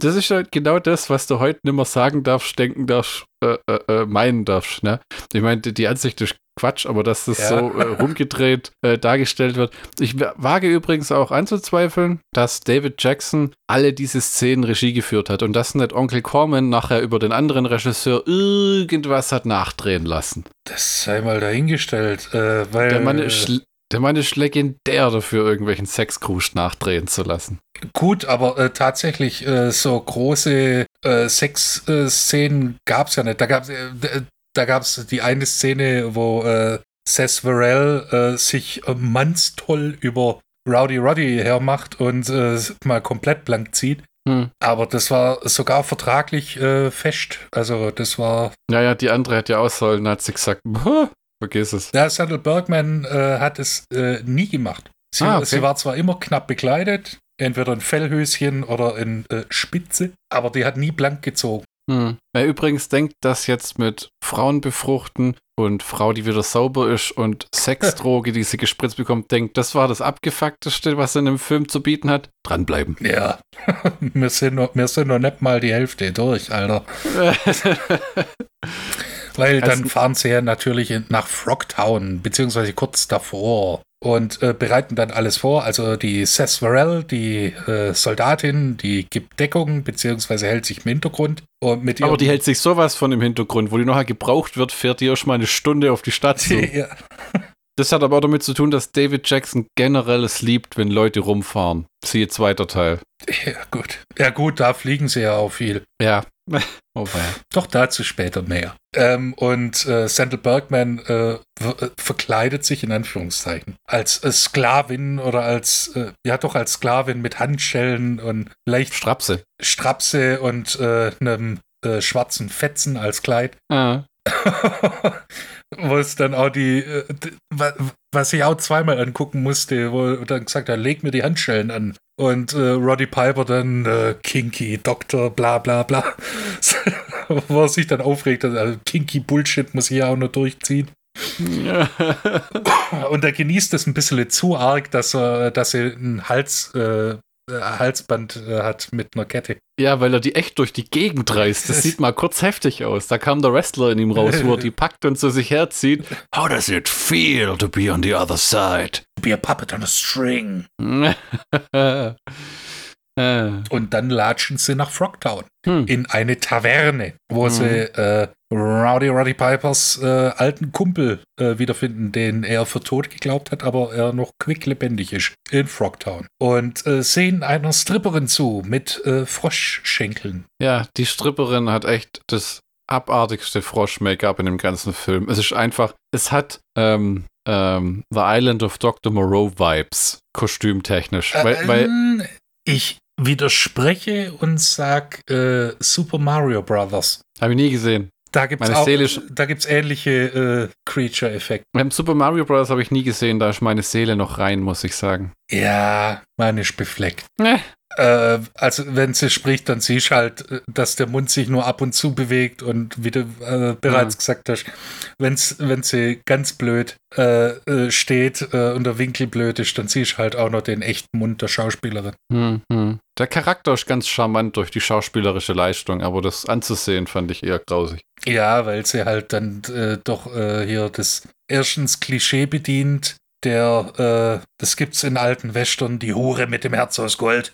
Das ist halt genau das, was du heute nicht mehr sagen darfst, denken darfst, äh, äh, äh, meinen darfst. Ne? Ich meine, die- die Ansicht ist Quatsch, aber dass das Ja. so äh, rumgedreht äh, dargestellt wird. Ich wa- wage übrigens auch anzuzweifeln, dass David Jackson alle diese Szenen Regie geführt hat und dass nicht Onkel Corman nachher über den anderen Regisseur irgendwas hat nachdrehen lassen. Das sei mal dahingestellt. Äh, weil, Der Mann ist, der Mann ist legendär dafür, irgendwelchen Sexkrusch nachdrehen zu lassen. Gut, aber äh, tatsächlich äh, so große äh, Sexszenen gab es ja nicht. Da gab es äh, d- da gab's die eine Szene, wo äh, Seth Varell äh, sich äh, mannstoll über Rowdy Roddy hermacht und äh, mal komplett blank zieht. Hm. Aber das war sogar vertraglich äh, fest. Also das war. Naja, die andere hat ja auch sollen, hat sie gesagt, "Puh, vergiss es. Der Sandal Bergman äh, hat es äh, nie gemacht. Sie, Ah, okay. sie war zwar immer knapp bekleidet, entweder in Fellhöschen oder in äh, Spitze, aber die hat nie blank gezogen. Hm. Wer übrigens denkt, dass jetzt mit Frauen befruchten und Frau, die wieder sauber ist und Sexdroge, die sie gespritzt bekommt, denkt, das war das Abgefuckteste, was in dem Film zu bieten hat, dranbleiben. Ja, wir sind, noch, wir sind noch nicht mal die Hälfte durch, Alter. Weil dann Also- fahren sie ja natürlich nach Frogtown, beziehungsweise kurz davor. Und äh, bereiten dann alles vor. Also die Seth Varell, die äh, Soldatin, die gibt Deckung, beziehungsweise hält sich im Hintergrund. Und mit Aber die hält sich sowas von im Hintergrund, wo die nachher gebraucht wird, fährt die erst mal eine Stunde auf die Stadt zu. ja, Das hat aber auch damit zu tun, dass David Jackson generell es liebt, wenn Leute rumfahren. Siehe zweiter Teil. ja, gut. Ja, gut, da fliegen sie ja auch viel. Ja. Oh, weia. Doch dazu später mehr. Ähm, und äh, Sandal Bergman äh, äh, verkleidet sich in Anführungszeichen als äh, Sklavin oder als, äh, ja doch als Sklavin mit Handschellen und leicht Strapse. Strapse und äh, einem äh, schwarzen Fetzen als Kleid. Ah. wo es dann auch die, äh, was ich auch zweimal angucken musste, wo dann gesagt hat, leg mir die Handschellen an. Und äh, Roddy Piper dann, äh, Kinky, Doktor, bla bla bla. wo er sich dann aufregt, also Kinky Bullshit muss ich ja auch nur durchziehen. Und er genießt es ein bisschen zu arg, dass er, dass er ein Hals, äh, äh, Halsband äh, hat mit einer Kette. Ja, weil er die echt durch die Gegend reißt. Das sieht mal kurz heftig aus. Da kam der Wrestler in ihm raus, wo er die packt und zu sich herzieht. How does it feel to be on the other side? Be a puppet on a string. Und dann latschen sie nach Frogtown Hm. in eine Taverne, wo Mhm. sie äh, Rowdy Roddy Pipers äh, alten Kumpel äh, wiederfinden, den er für tot geglaubt hat, aber er noch quicklebendig ist in Frogtown. Und äh, sehen einer Stripperin zu mit äh, Froschschenkeln. Ja, die Stripperin hat echt das abartigste Frosch-Make-up in dem ganzen Film. Es ist einfach, es hat ähm, ähm, The Island of Dr. Moreau Vibes, kostümtechnisch. weil, weil, Ähm, ich widerspreche und sag äh, Super Mario Brothers. habe ich nie gesehen. Da gibt es auch, da gibt's ähnliche äh, Creature-Effekte. Beim Super Mario Bros. habe ich nie gesehen, da ist meine Seele noch rein, muss ich sagen. Ja, meine ist befleckt. Ne. Äh, also wenn sie spricht, dann siehst du halt, äh, dass der Mund sich nur ab und zu bewegt und wie du äh, bereits Ja. gesagt hast, wenn's, wenn sie ganz blöd äh, äh, steht äh, und der Winkel blöd ist, dann siehst du halt auch noch den echten Mund der Schauspielerin. Hm, hm. Der Charakter ist ganz charmant durch die schauspielerische Leistung, aber das anzusehen fand ich eher grausig. Ja, weil sie halt dann doch hier das erstens Klischee bedient, der, äh, das gibt's in alten Western, die Hure mit dem Herz aus Gold.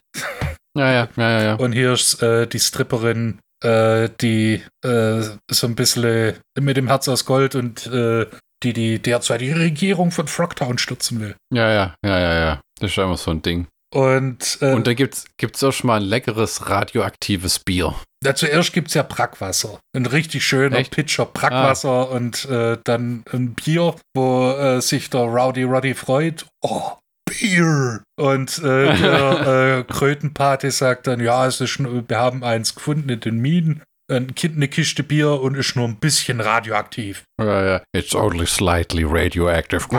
Ja, ja, ja, ja. Und hier ist äh, die Stripperin, äh, die äh, so ein bisschen mit dem Herz aus Gold und äh, die die derzeitige Regierung von Frogtown stürzen will. Ja, ja, ja, ja, ja. Das ist einfach so ein Ding. Und, äh, Und da gibt's, gibt's auch schon mal ein leckeres radioaktives Bier. Da zuerst gibt es ja Brackwasser. Ein richtig schöner Echt? Pitcher Brackwasser und äh, dann ein Bier, wo äh, sich der Rowdy Roddy freut. Oh, Bier! Und äh, der äh, Krötenpate sagt dann, ja, es ist, schon- wir haben eins gefunden in den Minen. Ein Kind, eine Kiste Bier und ist nur ein bisschen radioaktiv. Ja, ja. It's only slightly radioactive.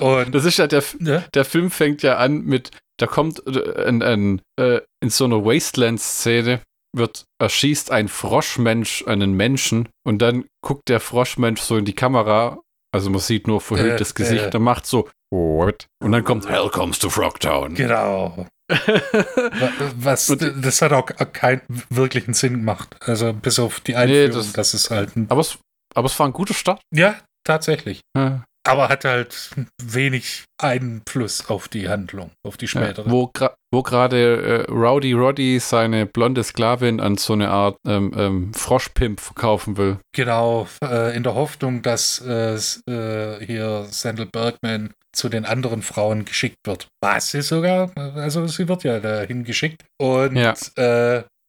Und Das ist ja der, ne? der Film fängt ja an mit, da kommt äh, ein, ein, äh, in so einer Wasteland-Szene wird erschießt ein Froschmensch einen Menschen und dann guckt der Froschmensch so in die Kamera, also man sieht nur verhülltes Äh, Gesicht, äh. der macht so What? und dann kommt Hell comes to Frogtown. genau. Wa- Was, das hat auch keinen wirklichen Sinn gemacht. Also bis auf die Einführung, das- das, ist halt ein. aber, es, aber es war ein guter Start. Ja, tatsächlich. Ja. Aber hat halt wenig Einfluss auf die Handlung, auf die Ja, spätere. wo gra- wo gerade äh, Rowdy Roddy seine blonde Sklavin an so eine Art ähm, ähm, Froschpimp verkaufen will. Genau, äh, in der Hoffnung, dass äh, äh, hier Sandal Bergman zu den anderen Frauen geschickt wird. Was sie sogar, also sie wird ja dahin geschickt und Ja.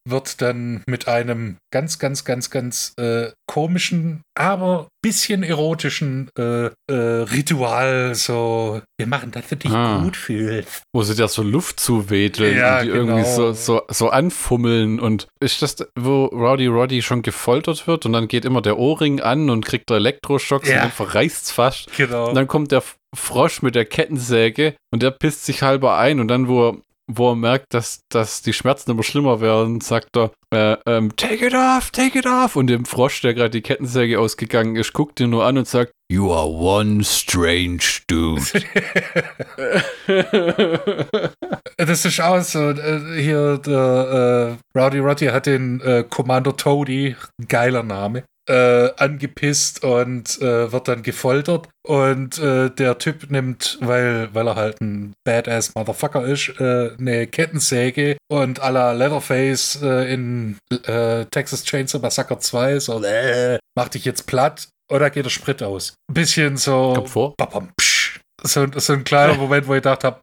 Wird dann mit einem ganz, ganz, ganz, ganz äh, komischen, aber bisschen erotischen äh, äh, Ritual so, wir machen, dass du dich Ah. gut fühlst. Wo sie da so Luft zuwedeln Ja, und die irgendwie genau. so, so, so anfummeln. Und ist das, wo Rowdy Roddy schon gefoltert wird und dann geht immer der Ohrring an und kriegt der Elektroschocks Ja. und dann verreißt's fast. Genau. Und dann kommt der Frosch mit der Kettensäge und der pisst sich halber ein und dann, wo er, wo er merkt, dass, dass die Schmerzen immer schlimmer werden, sagt er, äh, ähm, take it off, take it off. Und dem Frosch, der gerade die Kettensäge ausgegangen ist, guckt ihn nur an und sagt, You are one strange dude. Das ist auch so. Äh, hier, der äh, Rowdy Roddy hat den äh, Commander Toady, geiler Name, äh, angepisst und äh, wird dann gefoltert. Und äh, der Typ nimmt, weil, weil er halt ein Badass Motherfucker ist, äh, eine Kettensäge und à la Leatherface äh, in äh, Texas Chainsaw Massacre 2 so, äh, mach dich jetzt platt. Oder geht der Sprit aus? Bisschen so. Babam, psch. So, so ein kleiner Moment, wo ich gedacht habe,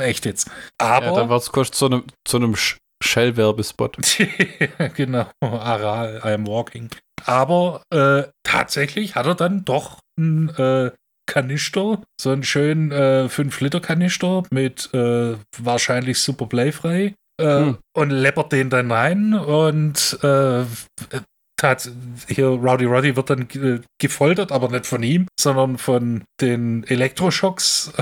echt jetzt. Aber. Ja, dann war es kurz zu einem, zu einem Sh- Shell-Werbespot. genau, Aral, I'm walking. Aber äh, tatsächlich hat er dann doch einen äh, Kanister, so einen schönen äh, 5-Liter-Kanister mit äh, wahrscheinlich super blayfrei äh, Hm. und läppert den dann rein und äh, tat, hier Rowdy Roddy wird dann ge- gefoltert, aber nicht von ihm, sondern von den Elektroschocks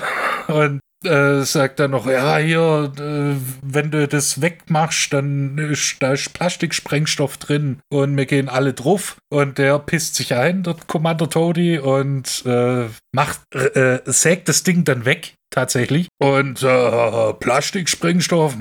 und äh, sagt dann noch, ja, hier, äh, wenn du das wegmachst, dann ist da ist Plastiksprengstoff drin. Und wir gehen alle drauf. Und der pisst sich ein, der Commander Toady und äh, macht, äh, sägt das Ding dann weg, tatsächlich. Und äh, Plastiksprengstoff,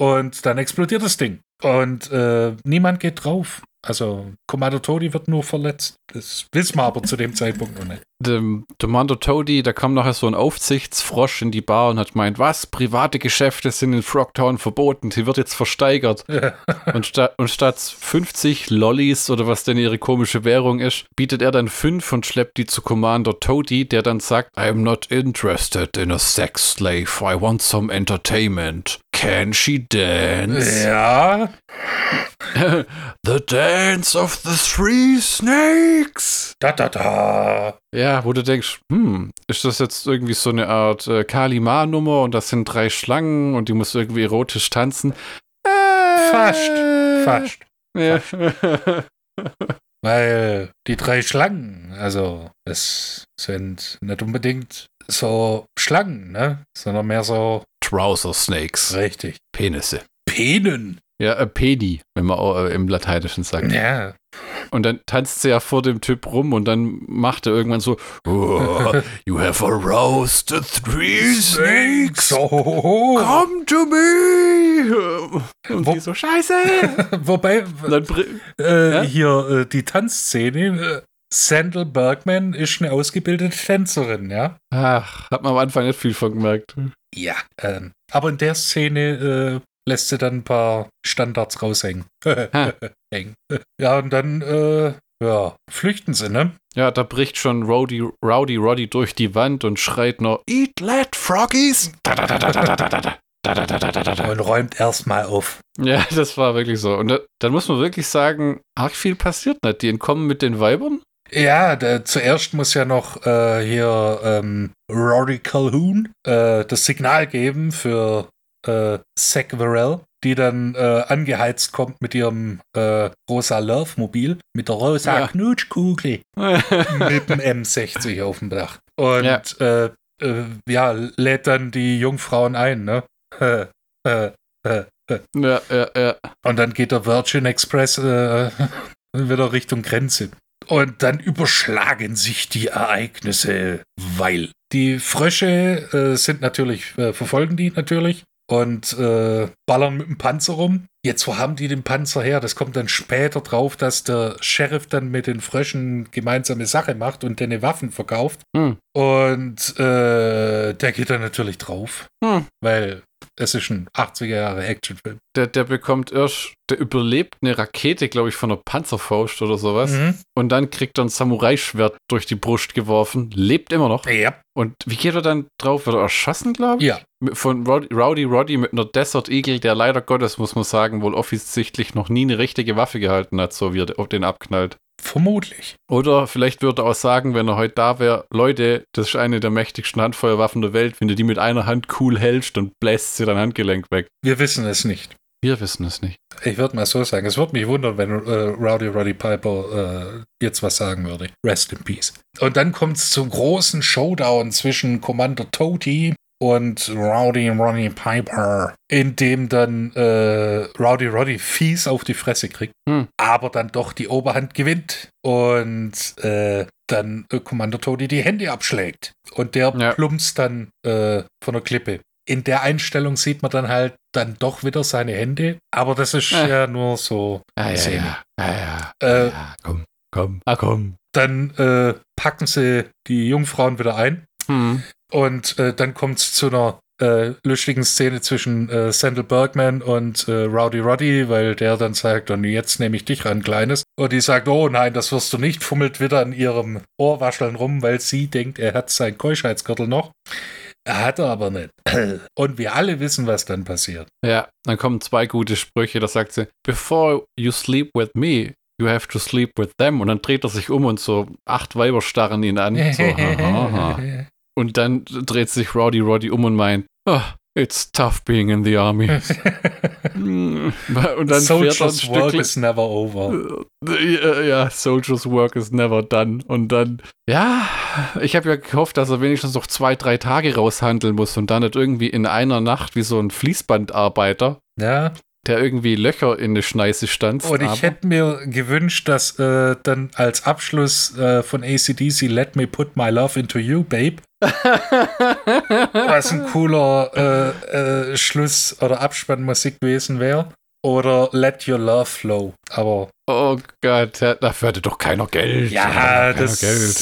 und dann explodiert das Ding. Und äh, niemand geht drauf. Also Commander Todi wird nur verletzt. Das wissen wir aber zu dem Zeitpunkt noch nicht. Dem Commander Toady, da kam nachher so ein Aufsichtsfrosch in die Bar und hat gemeint, was, private Geschäfte sind in Frogtown verboten, sie wird jetzt versteigert. und, sta und statt 50 Lollis oder was denn ihre komische Währung ist, bietet er dann fünf und schleppt die zu Commander Toady, der dann sagt, I'm not interested in a sex slave, I want some entertainment. Can she dance? Ja. the dance of the three snakes. Da, da, da. Ja, wo du denkst, hm, ist das jetzt irgendwie so eine Art äh, Kalima-Nummer und das sind drei Schlangen und die muss irgendwie erotisch tanzen? Äh, Fast. Fast. Ja. Weil die drei Schlangen, also es sind nicht unbedingt so Schlangen, ne? Sondern mehr so Trouser Snakes. richtig. Penisse. Penen. Ja, äh, Pedi, wenn man auch, äh, im Lateinischen sagt. Ja. Und dann tanzt sie ja vor dem Typ rum und dann macht er irgendwann so, oh, you have aroused the three snakes. So. Come to me! Und Wo- die so, scheiße! Wobei, br- äh, Ja? hier äh, die Tanzszene, äh, Sandal Bergman ist eine ausgebildete Tänzerin, ja? Ach, hat man am Anfang nicht viel von gemerkt. Ja. Ähm, aber in der Szene äh, lässt sie dann ein paar Standards raushängen. ja, und dann, äh, ja, flüchten sie, ne? Ja, da bricht schon Rowdy, Rowdy Roddy durch die Wand und schreit nur Eat Lad Froggies! Da, da, da, da, da, da, da, da. Da, da, da, und räumt erstmal auf. Ja, das war wirklich so. Und da, dann muss man wirklich sagen, arg viel passiert nicht. Die entkommen mit den Weibern ja, da, zuerst muss ja noch äh, hier ähm, Rory Calhoun äh, das Signal geben für äh, Zack Varel, die dann äh, angeheizt kommt mit ihrem äh, rosa Love-Mobil, mit der rosa Ja. Knutschkugel mit dem M60 auf dem Dach. Und Ja. äh, äh, ja, lädt dann die Jungfrauen ein, ne? Äh, äh, ja, ja, ja. Und dann geht der Virgin Express wieder Richtung Grenze. Und dann überschlagen sich die Ereignisse, weil die Frösche äh, sind natürlich, äh, verfolgen die natürlich und äh, ballern mit dem Panzer rum. Jetzt, wo haben die den Panzer her? Das kommt dann später drauf, dass der Sheriff dann mit den Fröschen gemeinsame Sache macht und denen Waffen verkauft. Hm. Und äh, der geht dann natürlich drauf, Hm. weil es ist ein 80er Jahre Actionfilm. Der, der bekommt erst, der überlebt eine Rakete, glaube ich, von einer Panzerfaust oder sowas. Mhm. Und dann kriegt er ein Samurai-Schwert durch die Brust geworfen, lebt immer noch. Ja. Und wie geht er dann drauf? Wird er erschossen, glaube ich? Ja. Von Rowdy, Rowdy Roddy mit einer Desert Eagle, der leider Gottes, muss man sagen, wohl offensichtlich noch nie eine richtige Waffe gehalten hat, so wie er auf den abknallt. Vermutlich. Oder vielleicht würde er auch sagen, wenn er heute da wäre, Leute, das ist eine der mächtigsten Handfeuerwaffen der Welt. Wenn du die mit einer Hand cool hältst, dann bläst sie dein Handgelenk weg. Wir wissen es nicht. Wir wissen es nicht. Ich würde mal so sagen, es würde mich wundern, wenn äh, Rowdy Roddy Piper äh, jetzt was sagen würde. Rest in Peace. Und dann kommt es zum großen Showdown zwischen Commander Toady und Rowdy Roddy Piper, in dem dann äh, Rowdy Roddy fies auf die Fresse kriegt, Hm. aber dann doch die Oberhand gewinnt und äh, dann äh, Commander Toady die Hände abschlägt. Und der Ja. plumpst dann äh, von der Klippe. In der Einstellung sieht man dann halt dann doch wieder seine Hände, aber das ist Äh. ja nur so. Ah, ja, Szene. ja, ja, ja, Äh, ja, komm, komm, ah, komm. Dann äh, packen sie die Jungfrauen wieder ein Hm. Und äh, dann kommt es zu einer äh, lustigen Szene zwischen äh, Sandal Bergman und äh, Rowdy Roddy, weil der dann sagt, und jetzt nehme ich dich ran, Kleines. Und die sagt, oh nein, das wirst du nicht, fummelt wieder an ihrem Ohrwascheln rum, weil sie denkt, er hat seinen Keuschheitsgürtel noch. Er hat er aber nicht. Und wir alle wissen, was dann passiert. Ja, dann kommen zwei gute Sprüche, da sagt sie, before you sleep with me, you have to sleep with them. Und dann dreht er sich um und so acht Weiber starren ihn an. So, ha, ha, ha. Und dann dreht sich Rowdy Roddy um und meint, oh, it's tough being in the army. Mm. und dann fährt er ein Soldiers work is never over. Ja, ja, Soldiers Work is never done. Und dann, ja, ich habe ja gehofft, dass er wenigstens noch zwei, drei Tage raushandeln muss und dann nicht irgendwie in einer Nacht wie so ein Fließbandarbeiter, Ja, der irgendwie Löcher in eine Schneise stanzt. Und ich hätte mir gewünscht, dass äh, dann als Abschluss äh, von ACDC Let Me Put My Love Into You, Babe, was ein cooler äh, äh, Schluss- oder Abspannmusik gewesen wäre. oder Let Your Love Flow. Aber. Oh Gott, dafür hatte doch keiner Geld. Ja, das Geld.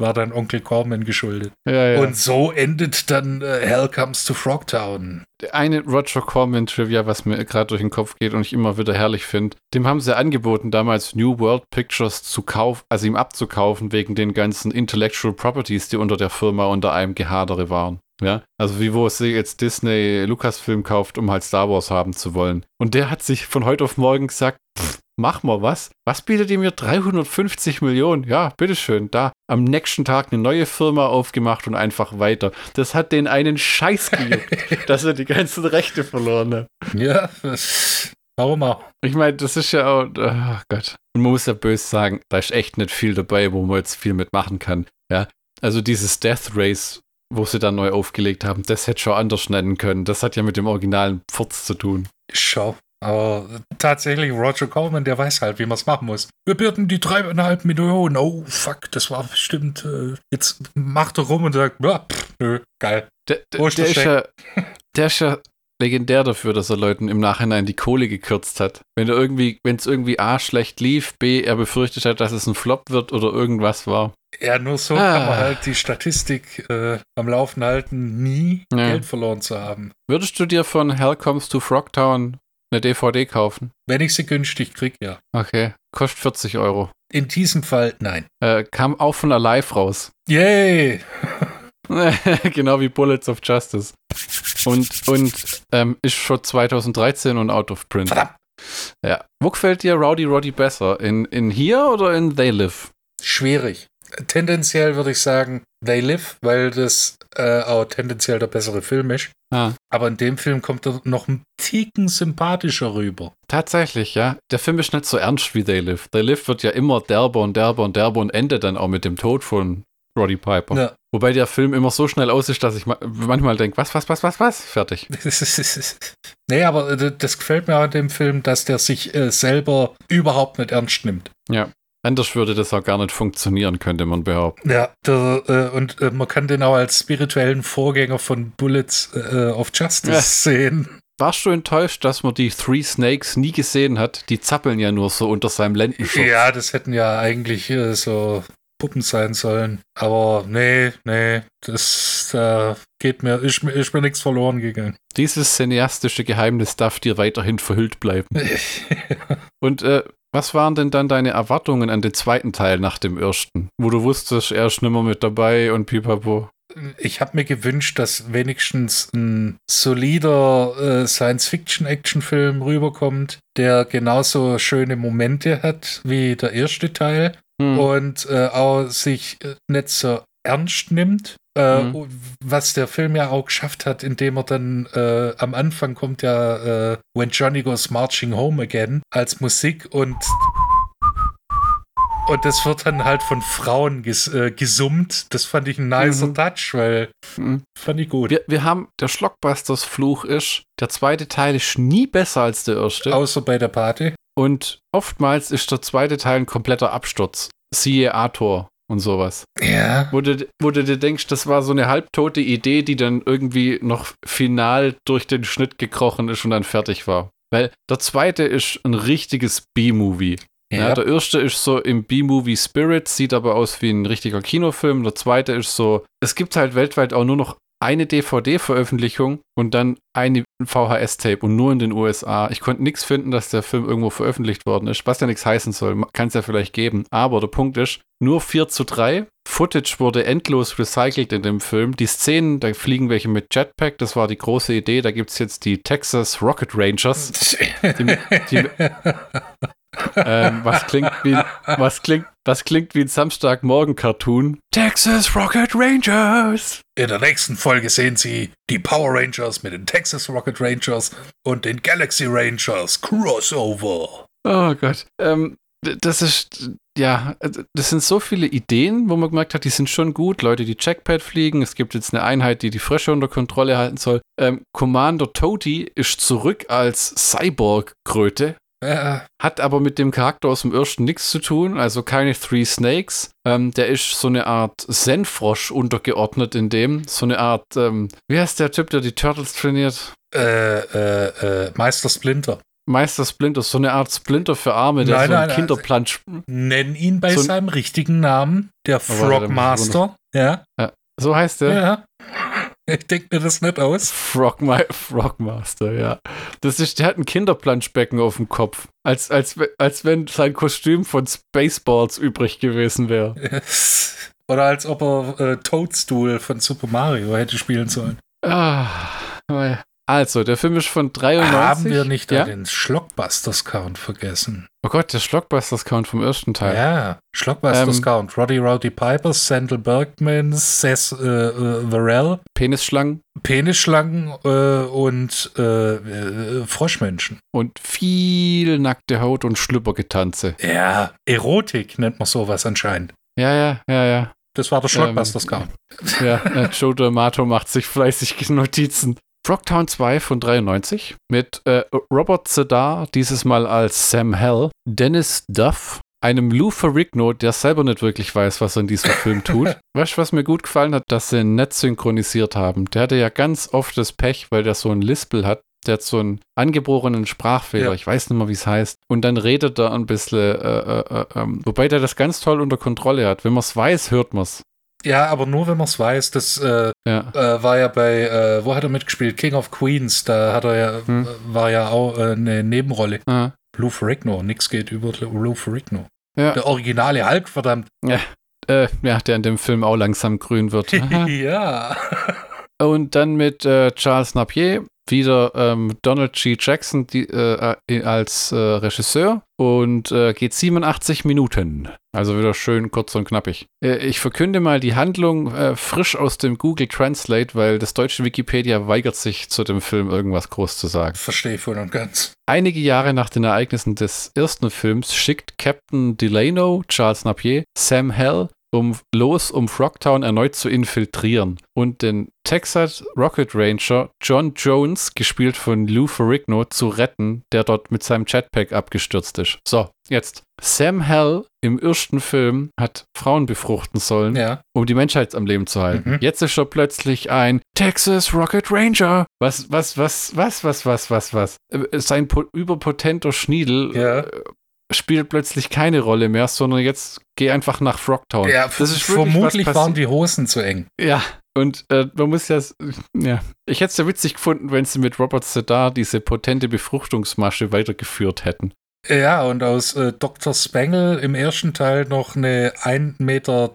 War dann Onkel Corman geschuldet. Ja, ja. Und so endet dann äh, Hell Comes to Frogtown. Eine Roger Corman Trivia, was mir gerade durch den Kopf geht und ich immer wieder herrlich finde, dem haben sie angeboten, damals New World Pictures zu kaufen, also ihm abzukaufen, wegen den ganzen Intellectual Properties, die unter der Firma unter einem Gehadere waren. Ja, also wie wo es jetzt Disney Lucasfilm kauft, um halt Star Wars haben zu wollen. Und der hat sich von heute auf morgen gesagt, pff, mach mal was. Was bietet ihr mir? 350 Millionen? Ja, bitteschön, da. Am nächsten Tag eine neue Firma aufgemacht und einfach weiter. Das hat den einen Scheiß gejuckt, dass er die ganzen Rechte verloren hat. Ja, das, warum auch? Ich meine, das ist ja auch, oh Gott. Und man muss ja böse sagen, da ist echt nicht viel dabei, wo man jetzt viel mitmachen kann. Ja, also dieses Death Race wo sie dann neu aufgelegt haben, das hätte schon anders nennen können. Das hat ja mit dem originalen Pfurz zu tun. Schau. Aber tatsächlich, Roger Coleman, der weiß halt, wie man es machen muss. Wir bieten die dreieinhalb Millionen. Oh, fuck, das war bestimmt. Äh, jetzt macht er rum und sagt, ja, pff, nö, geil. Der, der, der ist ja, der ist ja legendär dafür, dass er Leuten im Nachhinein die Kohle gekürzt hat. Wenn er irgendwie, wenn es irgendwie A schlecht lief, B, er befürchtet hat, dass es ein Flop wird oder irgendwas war. Ja, nur so ah. kann man halt die Statistik äh, am Laufen halten, nie ja. Geld verloren zu haben. Würdest du dir von Hell Comes to Frogtown eine DVD kaufen? Wenn ich sie günstig kriege, ja. Okay. Kostet 40 Euro. In diesem Fall nein. Äh, kam auch von Alive raus. Yay! genau wie Bullets of Justice. Und, und ähm, ist schon 2013 und out of print. Verdammt. Ja. Wo gefällt dir Rowdy Roddy besser? In, in hier oder in They Live? Schwierig. Tendenziell würde ich sagen They Live, weil das äh, auch tendenziell der bessere Film ist. Ah. Aber in dem Film kommt er noch ein Ticken sympathischer rüber. Tatsächlich, ja. Der Film ist nicht so ernst wie They Live. They Live wird ja immer derber und derber und derber und endet dann auch mit dem Tod von Roddy Piper. Ja. Wobei der Film immer so schnell aus ist, dass ich manchmal denke, was, was, was, was, was? Fertig. nee, aber äh, das gefällt mir an dem Film, dass der sich äh, selber überhaupt nicht ernst nimmt. Ja. Anders würde das auch gar nicht funktionieren, könnte man behaupten. Ja, der, äh, und äh, man kann den auch als spirituellen Vorgänger von Bullets äh, of Justice ja. sehen. Warst du enttäuscht, dass man die Three Snakes nie gesehen hat? Die zappeln ja nur so unter seinem Lendenschutz. Ja, das hätten ja eigentlich äh, so Puppen sein sollen. Aber nee, nee, das äh, geht mir, ist, ist mir nichts verloren gegangen. Dieses cineastische Geheimnis darf dir weiterhin verhüllt bleiben. Und äh, was waren denn dann deine Erwartungen an den zweiten Teil nach dem ersten? Wo du wusstest, er ist nimmer mit dabei und pipapo. Ich habe mir gewünscht, dass wenigstens ein solider äh, Science-Fiction-Action-Film rüberkommt, der genauso schöne Momente hat wie der erste Teil hm. und äh, auch sich äh, nicht so ernst nimmt. Äh, mhm. Was der Film ja auch geschafft hat, indem er dann äh, am Anfang kommt ja äh, When Johnny Goes Marching Home Again als Musik und und das wird dann halt von Frauen ges, äh, gesummt. Das fand ich ein nicer mhm. Touch, weil mhm. fand ich gut. Wir, wir haben, der Schlockbusters Fluch ist, der zweite Teil ist nie besser als der erste. Außer bei der Party. Und oftmals ist der zweite Teil ein kompletter Absturz. Siehe Arthur und sowas. Ja. Wo du, wo du dir denkst, das war so eine halbtote Idee, die dann irgendwie noch final durch den Schnitt gekrochen ist und dann fertig war. Weil der zweite ist ein richtiges B-Movie. Ja. ja. der erste ist so im B-Movie Spirit, sieht aber aus wie ein richtiger Kinofilm. Der zweite ist so, es gibt halt weltweit auch nur noch eine DVD-Veröffentlichung und dann eine VHS-Tape und nur in den USA. Ich konnte nichts finden, dass der Film irgendwo veröffentlicht worden ist, was ja nichts heißen soll. Kann es ja vielleicht geben. Aber der Punkt ist, nur 4 zu 3. Footage wurde endlos recycelt in dem Film. Die Szenen, da fliegen welche mit Jetpack, das war die große Idee. Da gibt es jetzt die Texas Rocket Rangers. Die, die, ähm, was klingt wie was klingt was klingt wie ein Samstagmorgen-Cartoon. Texas Rocket Rangers. In der nächsten Folge sehen Sie die Power Rangers mit den Texas Rocket Rangers und den Galaxy Rangers Crossover. Oh Gott. Ähm, das ist, ja, also, das sind so viele Ideen, wo man gemerkt hat, die sind schon gut. Leute, die Checkpad fliegen. Es gibt jetzt eine Einheit, die die Frische unter Kontrolle halten soll. Ähm, Commander Toady ist zurück als Cyborg-Kröte. Ja. Hat aber mit dem Charakter aus dem ersten nichts zu tun, also keine Three Snakes. Ähm, der ist so eine Art Zen-Frosch untergeordnet in dem. So eine Art, ähm, wie heißt der Typ, der die Turtles trainiert? Äh, äh, äh, Meister Splinter. Meister Splinter, so eine Art Splinter für Arme, der Nein, so einen nein, Kinderplansch. Nenn ihn bei So ein- seinem richtigen Namen, der ich Frogmaster. Ja, So heißt der? ja. Ich denke mir das nicht aus. Frogma Frogmaster, ja. Das ist, der hat ein Kinderplanschbecken auf dem Kopf. Als, als, als wenn sein Kostüm von Spaceballs übrig gewesen wäre. Oder als ob er äh, Toadstool von Super Mario hätte spielen sollen. Ah, also, der Film ist von 93. Haben wir nicht ja? den Schlockbusters-Count vergessen? Oh Gott, der Schlockbusters-Count vom ersten Teil. Ja, Schlockbusters Ähm, Count. Roddy Rowdy Piper, Sandal Bergman, Seth äh, äh, Varel, Penisschlangen Penisschlangen äh, und äh, äh, Froschmenschen. und viel nackte Haut und Schlüppergetanze. Ja, Erotik nennt man sowas anscheinend. Ja, ja, ja, ja. Das war der Schlockbusters Ähm, Count. Ja, äh, Joe D'Amato macht sich fleißig Notizen. Frogtown 2 von 93 mit äh, Robert Zedar, dieses Mal als Sam Hell, Dennis Duff, einem Lou Ferrigno, der selber nicht wirklich weiß, was er in diesem Film tut. weißt du, was mir gut gefallen hat, dass sie ihn nicht synchronisiert haben. Der hatte ja ganz oft das Pech, weil der so ein Lispel hat. Der hat so einen angeborenen Sprachfehler, Ja. ich weiß nicht mehr, wie es heißt. Und dann redet er ein bisschen, äh, äh, äh, ähm, wobei der das ganz toll unter Kontrolle hat. Wenn man es weiß, hört man es. Ja, aber nur wenn man es weiß. Das äh, Ja. äh, war ja bei, äh, wo hat er mitgespielt? King of Queens. Da hat er ja, Hm. äh, war ja auch äh, eine Nebenrolle. Ah. Lou Ferrigno. Nix geht über Lou Ferrigno. Ja. Der originale Hulk, verdammt. Äh, ja, der in dem Film auch langsam grün wird. Aha. ja. Und dann mit Charles Napier, wieder ähm, Donald G. Jackson die, äh, äh, als äh, Regisseur und äh, geht 87 Minuten. Also wieder schön kurz und knappig. Äh, ich verkünde mal die Handlung äh, frisch aus dem Google Translate, weil das deutsche Wikipedia weigert sich zu dem Film irgendwas groß zu sagen. Verstehe voll und ganz. Einige Jahre nach den Ereignissen des ersten Films schickt Captain Delano, Charles Napier, Sam Hell um, los, um Frogtown erneut zu infiltrieren und den Texas Rocket Ranger John Jones, gespielt von Lou Ferrigno, zu retten, der dort mit seinem Jetpack abgestürzt ist. So, jetzt. Sam Hell im ersten Film hat Frauen befruchten sollen, Ja. um die Menschheit am Leben zu halten. Mhm. Jetzt ist er plötzlich ein Texas Rocket Ranger. Was, was, was, was, was, was, was, was? Äh, Sein po überpotenter Schniedel Ja. Spielt plötzlich keine Rolle mehr, sondern jetzt geh einfach nach Frogtown. Ja, das ist vermutlich waren die Hosen zu eng. Ja, und äh, man muss ja, ja. Ich hätte es ja witzig gefunden, wenn sie mit Robert Sedar diese potente Befruchtungsmasche weitergeführt hätten. Ja, und aus äh, Dr. Spengel im ersten Teil noch eine 1,82 Meter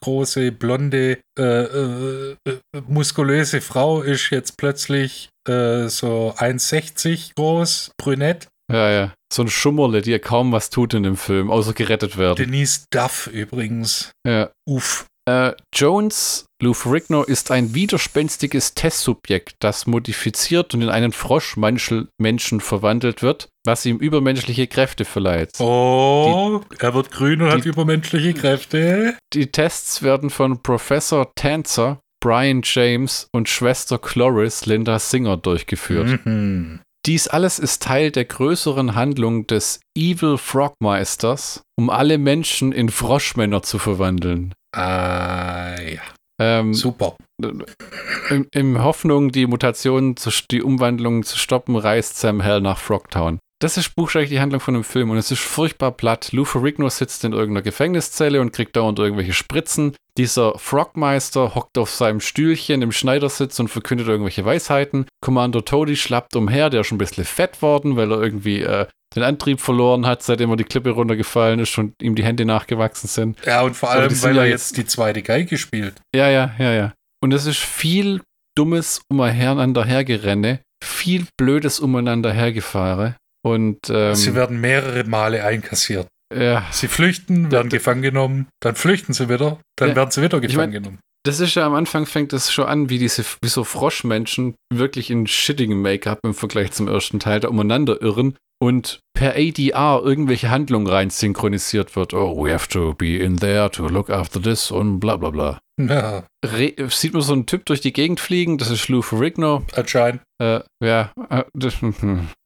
große, blonde, äh, äh, äh, muskulöse Frau ist jetzt plötzlich äh, so 1,60 groß, brünett. Ja, ja. So ein Schummerle, die ja kaum was tut in dem Film, außer gerettet werden. Denise Duff übrigens. Ja. Uff. Äh, Jones, Lou Ferrigno, ist ein widerspenstiges Testsubjekt, das modifiziert und in einen Froschmenschen verwandelt wird, was ihm übermenschliche Kräfte verleiht. Oh, er wird grün und die- hat übermenschliche Kräfte. Die Tests werden von Professor Tanzer, Brian James und Schwester Cloris Linda Singer durchgeführt. Mhm. Dies alles ist Teil der größeren Handlung des Evil Frogmeisters, um alle Menschen in Froschmänner zu verwandeln. Ah, ja. Ähm, Super. in, in Hoffnung, die Mutation, zu, die Umwandlung zu stoppen, reist Sam Hell nach Frogtown. Das ist buchstäblich die Handlung von dem Film und es ist furchtbar platt. Lou Ferrigno sitzt in irgendeiner Gefängniszelle und kriegt dauernd irgendwelche Spritzen. Dieser Frogmeister hockt auf seinem Stühlchen im Schneidersitz und verkündet irgendwelche Weisheiten. Commander Toady schlappt umher, der ist schon ein bisschen fett worden, weil er irgendwie äh, den Antrieb verloren hat, seitdem er die Klippe runtergefallen ist und ihm die Hände nachgewachsen sind. Ja, und vor allem, weil ja er jetzt- jetzt die zweite Geige spielt. Ja, ja, ja, ja. Und es ist viel dummes umeinander hergerenne, viel blödes umeinander hergefahren. Und ähm, Sie werden mehrere Male einkassiert. Ja, Sie flüchten, werden Ja, gefangen genommen, dann flüchten sie wieder, dann Ja. werden sie wieder Ich gefangen mein- genommen. das ist ja am Anfang fängt es schon an, wie diese, wie so Froschmenschen wirklich in shittigem Make-up im Vergleich zum ersten Teil da umeinander irren und per ADR irgendwelche Handlungen rein synchronisiert wird. Oh, we have to be in there to look after this und bla bla bla. Ja, Re sieht man so einen Typ durch die Gegend fliegen, das ist Lou Ferrigno. anscheinend. Äh, ja, äh, das,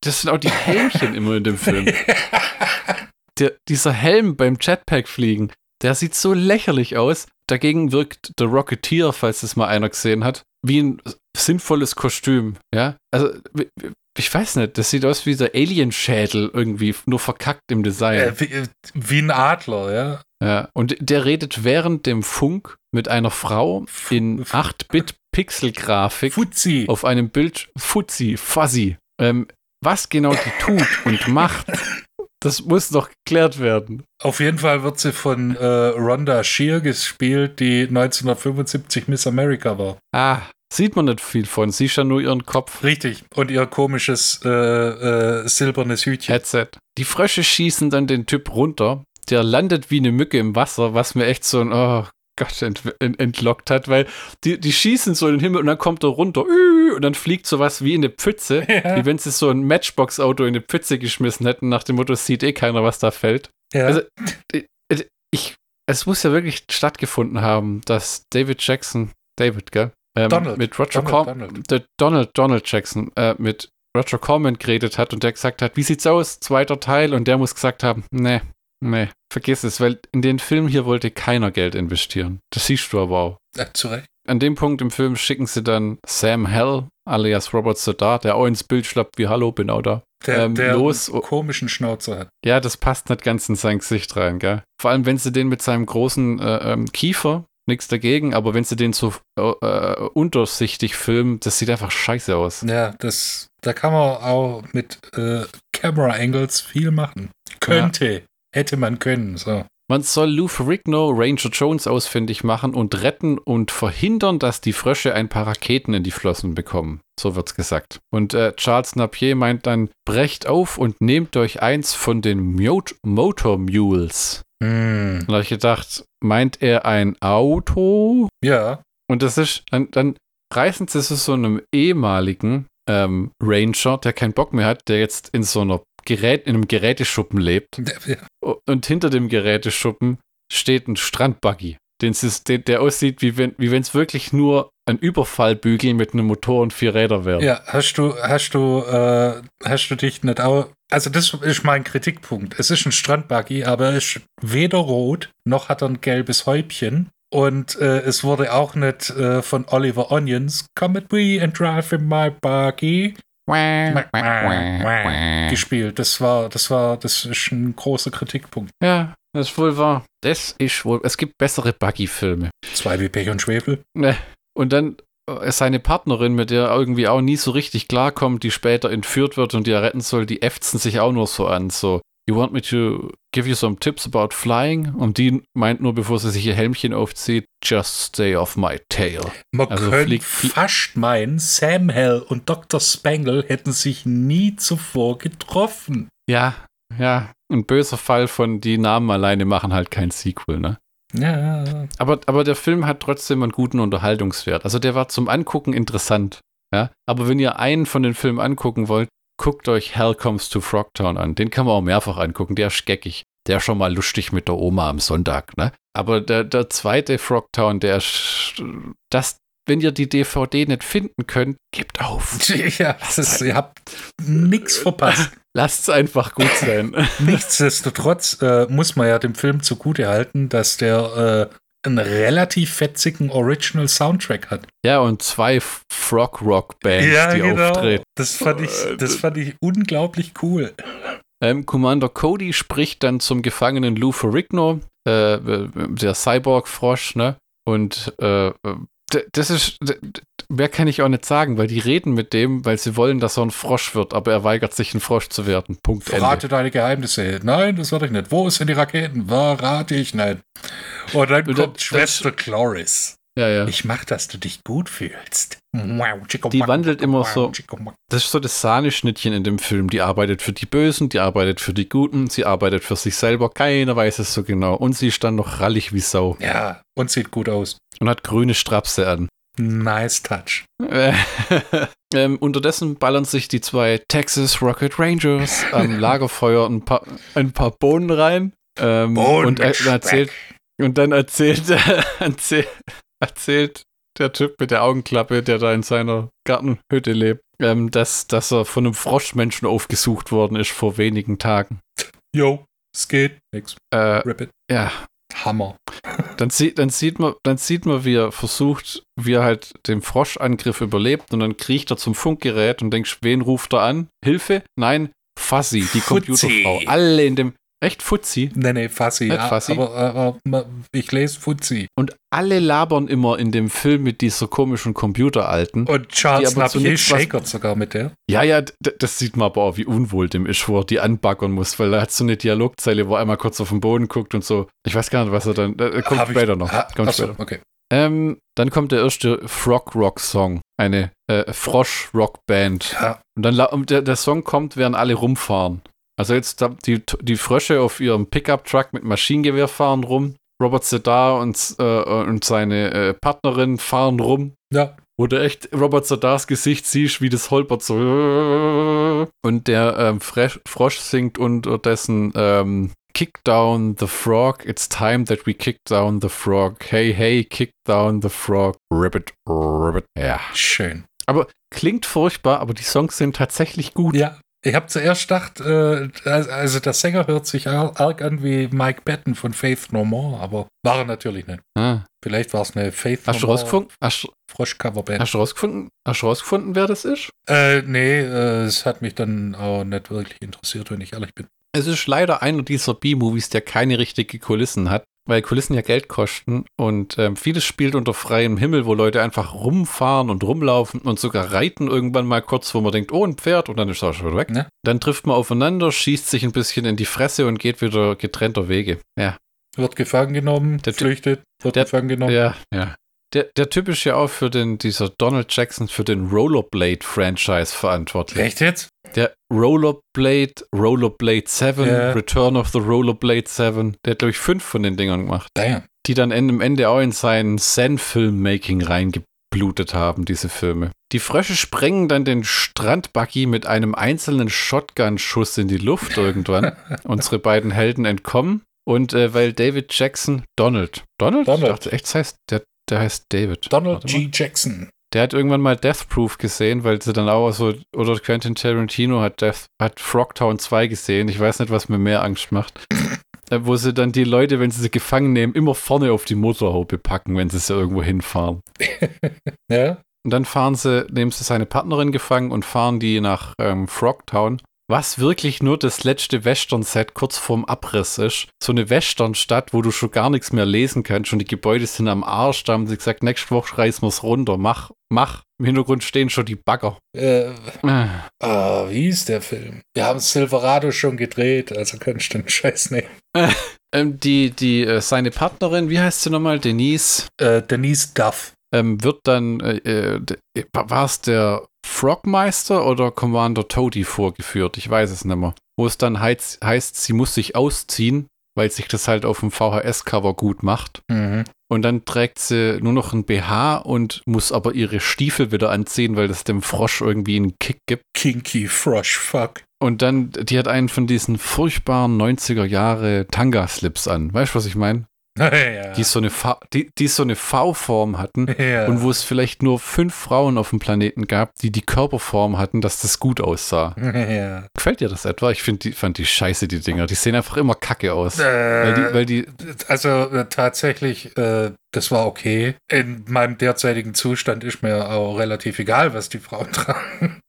das sind auch die Helmchen immer in dem Film. der, dieser Helm beim Jetpack fliegen, der sieht so lächerlich aus. Dagegen wirkt der Rocketeer, falls es mal einer gesehen hat, wie ein sinnvolles Kostüm. Ja, also ich weiß nicht, das sieht aus wie der Alien-Schädel irgendwie, nur verkackt im Design. Äh, wie, äh, wie ein Adler, ja. Ja, und der redet während dem Funk mit einer Frau in 8-Bit-Pixel-Grafik Fuzzi. auf einem Bild Fuzzi, Fuzzy. Ähm, was genau die tut und macht, das muss noch geklärt werden. Auf jeden Fall wird sie von äh, Rhonda Shear gespielt, die 1975 Miss America war. Ah, sieht man nicht viel von. Siehst ja nur ihren Kopf. Richtig. Und ihr komisches äh, äh, silbernes Hütchen. Headset. Die Frösche schießen dann den Typ runter. Der landet wie eine Mücke im Wasser, was mir echt so ein, oh Gott, ent, ent, entlockt hat, weil die, die schießen so in den Himmel und dann kommt er runter und dann fliegt sowas wie in eine Pfütze, Ja. wie wenn sie so ein Matchbox-Auto in eine Pfütze geschmissen hätten, nach dem Motto, sieht eh keiner, was da fällt. Ja. Also, ich, es muss ja wirklich stattgefunden haben, dass David Jackson, David, gell? Ähm, Donald. Mit Roger Donald, Donald. Donald, Donald Jackson, äh, mit Roger Corman geredet hat und der gesagt hat, wie sieht's aus, zweiter Teil, und der muss gesagt haben, nee, nee, vergiss es, weil in den Film hier wollte keiner Geld investieren. Das siehst du aber auch. Ja, zu Recht. An dem Punkt im Film schicken sie dann Sam Hell, alias Robert Soddar, der auch ins Bild schlappt wie Hallo, bin auch da. Der, Ähm, der los- komischen Schnauzer hat. Ja, das passt nicht ganz in sein Gesicht rein, gell? Vor allem, wenn sie den mit seinem großen äh, ähm, Kiefer, nichts dagegen, aber wenn sie den so äh, untersichtig filmen, das sieht einfach scheiße aus. Ja, das, da kann man auch mit äh, Camera Angles viel machen. Könnte. Hätte man können. So. Man soll Lou Ferrigno Ranger Jones ausfindig machen und retten und verhindern, dass die Frösche ein paar Raketen in die Flossen bekommen. So wird's gesagt. Und äh, Charles Napier meint dann, brecht auf und nehmt euch eins von den Mot Motor Mules. Hm. Und da habe ich gedacht, meint er ein Auto? Ja. Und das ist, dann, dann reißen sie zu so einem ehemaligen ähm, Ranger, der keinen Bock mehr hat, der jetzt in so einer Gerät, in einem Geräteschuppen lebt. ja. Und hinter dem Geräteschuppen steht ein Strandbuggy, den den, der aussieht, wie wenn wie es wirklich nur ein Überfallbügel mit einem Motor und vier Rädern wäre. Ja, hast du, hast du, äh, hast du dich nicht auch. Also, das ist mein Kritikpunkt. Es ist ein Strandbuggy, aber er ist weder rot, noch hat er ein gelbes Häubchen. Und äh, es wurde auch nicht äh, von Oliver Onions Come with me and drive in my buggy gespielt. Das war, das war, das ist ein großer Kritikpunkt. Ja, das ist wohl wahr. Das ist wohl. Es gibt bessere Buggy-Filme. Zwei wie Pech und Schwefel. Ne. Und dann äh, seine Partnerin, mit der er irgendwie auch nie so richtig klarkommt, die später entführt wird und die er retten soll, die äfzen sich auch nur so an. So, you want me to give you some tips about flying? Und die meint nur, bevor sie sich ihr Helmchen aufzieht, just stay off my tail. Man Also könnte fast meinen, Sam Hell und Dr. Spangle hätten sich nie zuvor getroffen. Ja, ja. Ein böser Fall von die Namen alleine machen halt kein Sequel, ne? Ja, Aber, aber der Film hat trotzdem einen guten Unterhaltungswert. Also der war zum Angucken interessant. Ja? Aber wenn ihr einen von den Filmen angucken wollt, guckt euch Hell Comes to Frogtown an. Den kann man auch mehrfach angucken. Der ist geckig. Der ist schon mal lustig mit der Oma am Sonntag. Ne? Aber der, der zweite Frogtown, der ist, das, wenn ihr die DVD nicht finden könnt, gebt auf. ja ist, ihr habt nichts verpasst. Lasst es einfach gut sein. Nichtsdestotrotz äh, muss man ja dem Film zugute halten, dass der äh, einen relativ fetzigen Original Soundtrack hat. ja, und zwei Frog Rock Bands, die auftreten. Das fand ich, das fand ich unglaublich cool. Ähm, Commander Cody spricht dann zum Gefangenen Lou Ferrigno, äh, der Cyborg-Frosch, ne? Und äh, d- das ist, mehr kann ich auch nicht sagen, weil die reden mit dem, weil sie wollen, dass er ein Frosch wird, aber er weigert sich, ein Frosch zu werden. Punkt Verrate Ende. deine Geheimnisse. Nein, das werde ich nicht. Wo sind die Raketen? Verrate ich nicht. Und dann Und kommt das- Schwester Chloris. Ja, ja. Ich mach, dass du dich gut fühlst. Die wandelt immer so. Das ist so das Sahneschnittchen in dem Film. Die arbeitet für die Bösen, die arbeitet für die Guten, sie arbeitet für sich selber. Keiner weiß es so genau. Und sie ist dann noch rallig wie Sau Ja, und sieht gut aus. und hat grüne Strapse an. Nice touch. Äh, ähm, unterdessen ballern sich die zwei Texas Rocket Rangers am Lagerfeuer ein paar, ein paar Bohnen rein. Ähm, Bohnen und, er, erzählt, und dann erzählt, erzählt, erzählt der Typ mit der Augenklappe, der da in seiner Gartenhütte lebt, ähm, dass, dass er von einem Froschmenschen aufgesucht worden ist vor wenigen Tagen. Yo, es geht. Nix. Äh, Rip it. ja, Hammer. Dann, sieht, dann, sieht man, dann sieht man, wie er versucht, wie er halt den Froschangriff überlebt und dann kriecht er zum Funkgerät und denkt, wen ruft er an? Hilfe? Nein, Fuzzy, die. Computerfrau. Alle in dem, echt Fuzzy? Nee, nee, Fassi. Nicht Ja, Fassi? aber, aber ma- ich lese Fuzzi. Und alle labern immer in dem Film mit dieser komischen Computeralten. Und Charles aber Napier shakert sogar mit der. Ja, ja, das sieht man aber auch, wie unwohl dem ist, wo er die anbaggern muss, weil er hat so eine Dialogzeile, wo er einmal kurz auf den Boden guckt und so. Ich weiß gar nicht, was er dann. Äh, kommt Hab ich- später noch. Ha, kommt achso, später. okay. Ähm, dann kommt der erste Frog Rock Song, eine äh, Frosch Rock Band. Ja, Und dann und der, der Song kommt, während alle rumfahren. Also jetzt die, die Frösche auf ihrem Pickup-Truck mit Maschinengewehr fahren rum. Robert Sedar und, äh, und seine äh, Partnerin fahren rum. ja. Wo du echt Robert Sedars Gesicht siehst, wie das holpert so. Und der ähm, Fresh, Frosch singt unterdessen ähm, Kick down the frog, it's time that we kick down the frog. Hey, hey, kick down the frog. Ribbit, ribbit. Ja. Schön. Klingt furchtbar, aber die Songs sind tatsächlich gut. Ja. Ich habe zuerst gedacht, äh, also der Sänger hört sich ar- arg an wie Mike Patton von Faith No More, aber war er natürlich nicht. Ah. Vielleicht war es eine Faith Hast du No More rausgefunden? Hast, Frosch-Coverband. hast du rausgefunden? Hast du rausgefunden, wer das ist? Äh, nee, äh, es hat mich dann auch nicht wirklich interessiert, wenn ich ehrlich bin. Es ist leider einer dieser B-Movies, der keine richtige Kulissen hat, weil Kulissen ja Geld kosten und ähm, vieles spielt unter freiem Himmel, wo Leute einfach rumfahren und rumlaufen und sogar reiten irgendwann mal kurz, wo man denkt, oh, ein Pferd und dann ist er auch schon wieder weg. Ja. Dann trifft man aufeinander, schießt sich ein bisschen in die Fresse und geht wieder getrennter Wege. Ja, Wird gefangen genommen, Der flüchtet, wird der- gefangen genommen. ja, ja. Der, der Typ ist ja auch für den, dieser Donald Jackson für den Rollerblade-Franchise verantwortlich. Echt jetzt? Der Rollerblade, Rollerblade 7, Ja. Return of the Rollerblade 7, der hat, glaube ich, fünf von den Dingern gemacht, Damn. die dann am Ende auch in sein Zen-Filmmaking reingeblutet haben, diese Filme. Die Frösche sprengen dann den Strandbuggy mit einem einzelnen Shotgun-Schuss in die Luft irgendwann. Unsere beiden Helden entkommen. Und äh, weil David Jackson, Donald, Donald? Donald. Ich dachte echt, das heißt, der, der heißt David. Donald. G. Jackson. Der hat irgendwann mal Death Proof gesehen, weil sie dann auch so, oder Quentin Tarantino hat, Death, hat Frogtown 2 gesehen. Ich weiß nicht, was mir mehr Angst macht. Äh, Wo sie dann die Leute, wenn sie sie gefangen nehmen, immer vorne auf die Motorhaube packen, wenn sie sie irgendwo hinfahren. Ja? Und dann fahren sie, nehmen sie seine Partnerin gefangen und fahren die nach ähm, Frogtown. Was wirklich nur das letzte Western-Set kurz vorm Abriss ist. So eine Western-Stadt, wo du schon gar nichts mehr lesen kannst und die Gebäude sind am Arsch. Da haben sie gesagt, nächste Woche reißen wir es runter. Mach, mach. Im Hintergrund stehen schon die Bagger. Äh, Äh, ah, wie ist der Film? Wir haben Silverado schon gedreht, also kannst du den Scheiß nehmen. ähm, die, die, äh, seine Partnerin, wie heißt sie nochmal? Denise, Äh, Denise Duff. ähm, wird dann, äh, äh, war es der Frogmeister oder Commander Toady vorgeführt? Ich weiß es nicht mehr. Wo es dann heißt, heißt, sie muss sich ausziehen, weil sich das halt auf dem VHS-Cover gut macht. Mhm. Und dann trägt sie nur noch ein BH und muss aber ihre Stiefel wieder anziehen, weil das dem Frosch irgendwie einen Kick gibt. Kinky Frosh Fuck. Und dann, die hat einen von diesen furchtbaren 90er Jahre Tanga-Slips an. Weißt du, was ich meine? ja. Die so eine V, die, die so eine V-Form hatten. ja. Und wo es vielleicht nur fünf Frauen auf dem Planeten gab, die die Körperform hatten, dass das gut aussah. ja. Gefällt dir das etwa? Ich die, fand die scheiße, die Dinger. Die sehen einfach immer kacke aus. Äh, Weil die, weil die, also äh, tatsächlich, äh, das war okay. In meinem derzeitigen Zustand ist mir auch relativ egal, was die Frauen tragen.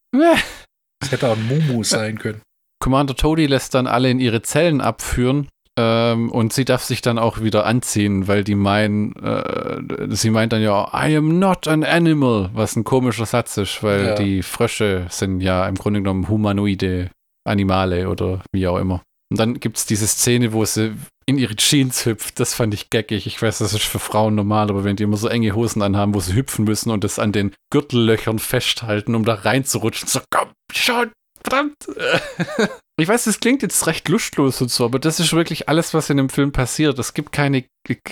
Es hätte auch ein Mumu sein können. Commander Toady lässt dann alle in ihre Zellen abführen. Ähm, und sie darf sich dann auch wieder anziehen, weil die meinen, äh, sie meint dann ja, I am not an animal, was ein komischer Satz ist, weil Ja. die Frösche sind ja im Grunde genommen humanoide Animale oder wie auch immer. Und dann gibt es diese Szene, wo sie in ihre Jeans hüpft. Das fand ich geckig. Ich weiß, das ist für Frauen normal, aber wenn die immer so enge Hosen anhaben, wo sie hüpfen müssen und das an den Gürtellöchern festhalten, um da reinzurutschen, so komm schon, verdammt. Ich weiß, das klingt jetzt recht lustlos und so, aber das ist wirklich alles, was in dem Film passiert. Es gibt keine,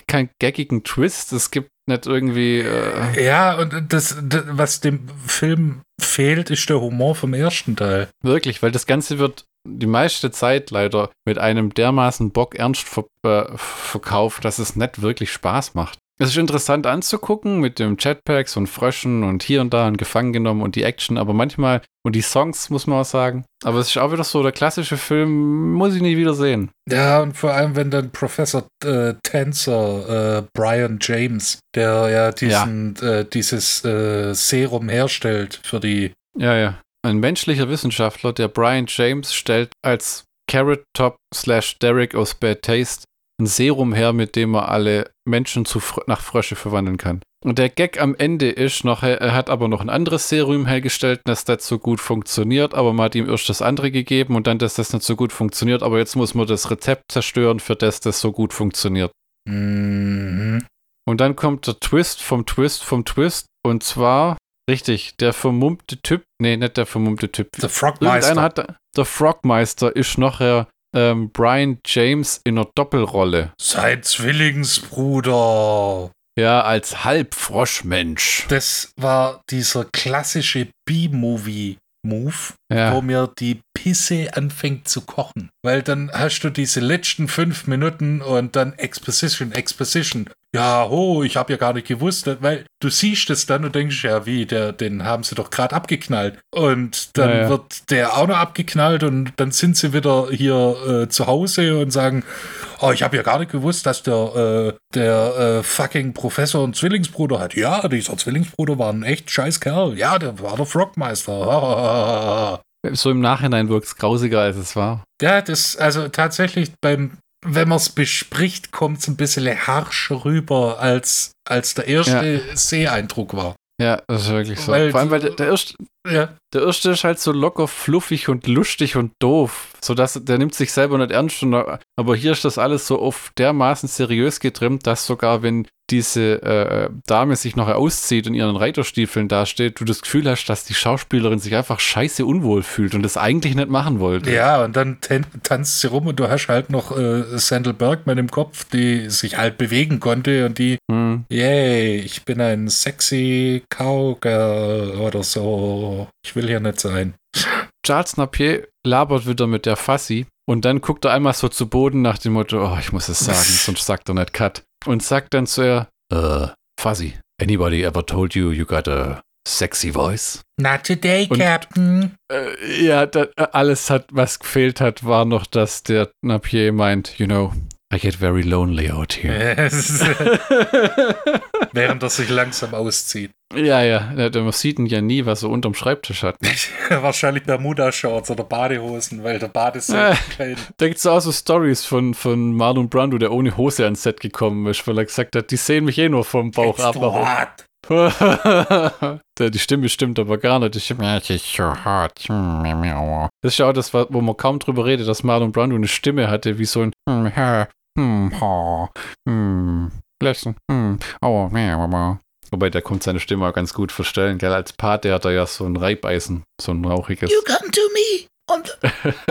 keinen gaggigen Twist, es gibt nicht irgendwie. Äh, Ja, und das, das, was dem Film fehlt, ist der Humor vom ersten Teil. Wirklich, weil das Ganze wird die meiste Zeit leider mit einem dermaßen Bock ernst ver äh, verkauft, dass es nicht wirklich Spaß macht. Es ist interessant anzugucken mit dem Jetpacks und Fröschen und hier und da und gefangen genommen und die Action, aber manchmal, und die Songs, muss man auch sagen. Aber es ist auch wieder so, der klassische Film muss ich nie wieder sehen. Ja, und vor allem, wenn dann Professor äh, Tänzer, äh, Brian James, der ja diesen, ja. Äh, dieses äh, Serum herstellt für die. Ja, ja. Ein menschlicher Wissenschaftler, der Brian James, stellt als Carrot Top slash Derek aus Bad Taste ein Serum her, mit dem er alle Menschen zu, nach Frösche verwandeln kann. Und der Gag am Ende ist noch, er hat aber noch ein anderes Serum hergestellt, das das so gut funktioniert, aber man hat ihm erst das andere gegeben und dann, dass das nicht so gut funktioniert, aber jetzt muss man das Rezept zerstören, für das das so gut funktioniert. Mhm. Und dann kommt der Twist vom Twist vom Twist und zwar, richtig, der vermummte Typ, nee, nicht der vermummte Typ. Der Frogmeister. Hat, der Frogmeister ist nachher ähm, Brian James in einer Doppelrolle. Sein Zwillingsbruder. Ja, als Halbfroschmensch. Das war dieser klassische B-Movie-Move, ja. wo mir die Pisse anfängt zu kochen. Weil dann hast du diese letzten fünf Minuten und dann Exposition, Exposition ja, ho, ich habe ja gar nicht gewusst, weil du siehst es dann und denkst, ja, wie, der, den haben sie doch gerade abgeknallt. Und dann ja, ja. wird der auch noch abgeknallt und dann sind sie wieder hier äh, zu Hause und sagen, oh, ich habe ja gar nicht gewusst, dass der, äh, der äh, fucking Professor einen Zwillingsbruder hat. Ja, dieser Zwillingsbruder war ein echt scheiß Kerl. Ja, der war der Frogmeister. So im Nachhinein wirkt es grausiger, als es war. Ja, das, also tatsächlich beim wenn man es bespricht, kommt es ein bisschen harscher rüber, als, als der erste ja. Seeeindruck war. Ja, das ist wirklich so. Weil Vor allem, weil der, der, erste, ja. der erste ist halt so locker, fluffig und lustig und doof. So dass der nimmt sich selber nicht ernst. Und, aber hier ist das alles so oft dermaßen seriös getrimmt, dass sogar wenn diese äh, Dame sich noch auszieht und ihren Reiterstiefeln dasteht, du das Gefühl hast, dass die Schauspielerin sich einfach scheiße unwohl fühlt und das eigentlich nicht machen wollte. Ja, und dann tanzt sie rum und du hast halt noch äh, Sandal Bergman im Kopf, die sich halt bewegen konnte und die, hm. yay, ich bin ein sexy Cowgirl oder so. Ich will hier nicht sein. Charles Napier labert wieder mit der Fassi und dann guckt er einmal so zu Boden nach dem Motto, oh, ich muss es sagen, sonst sagt er nicht Cut und sagt dann zu ihr, uh, Fuzzy, anybody ever told you you got a sexy voice? Not today, und, Captain. Äh, ja, da, alles hat, was gefehlt hat, war noch, dass der Napier meint, you know, I get very lonely out here. Während er sich langsam auszieht. Ja, ja, man sieht ihn ja nie, was er unterm Schreibtisch hat. Wahrscheinlich Bermuda-Shorts oder Badehosen, weil der Bad ist so äh, klein. Da gibt es auch so Stories von, von Marlon Brando, der ohne Hose ans Set gekommen ist, weil er gesagt hat, die sehen mich eh nur vom Bauch ab. die Stimme stimmt aber gar nicht. Die Stimme ist so hart. Das ist ja auch das, wo man kaum drüber redet, dass Marlon Brando eine Stimme hatte, wie so ein hm, ha, hm, Lesson, hm, oh, meh, Wobei, der kommt seine Stimme auch ganz gut verstellen, gell? Als Pate hat er ja so ein Reibeisen, so ein rauchiges. You come to me on the,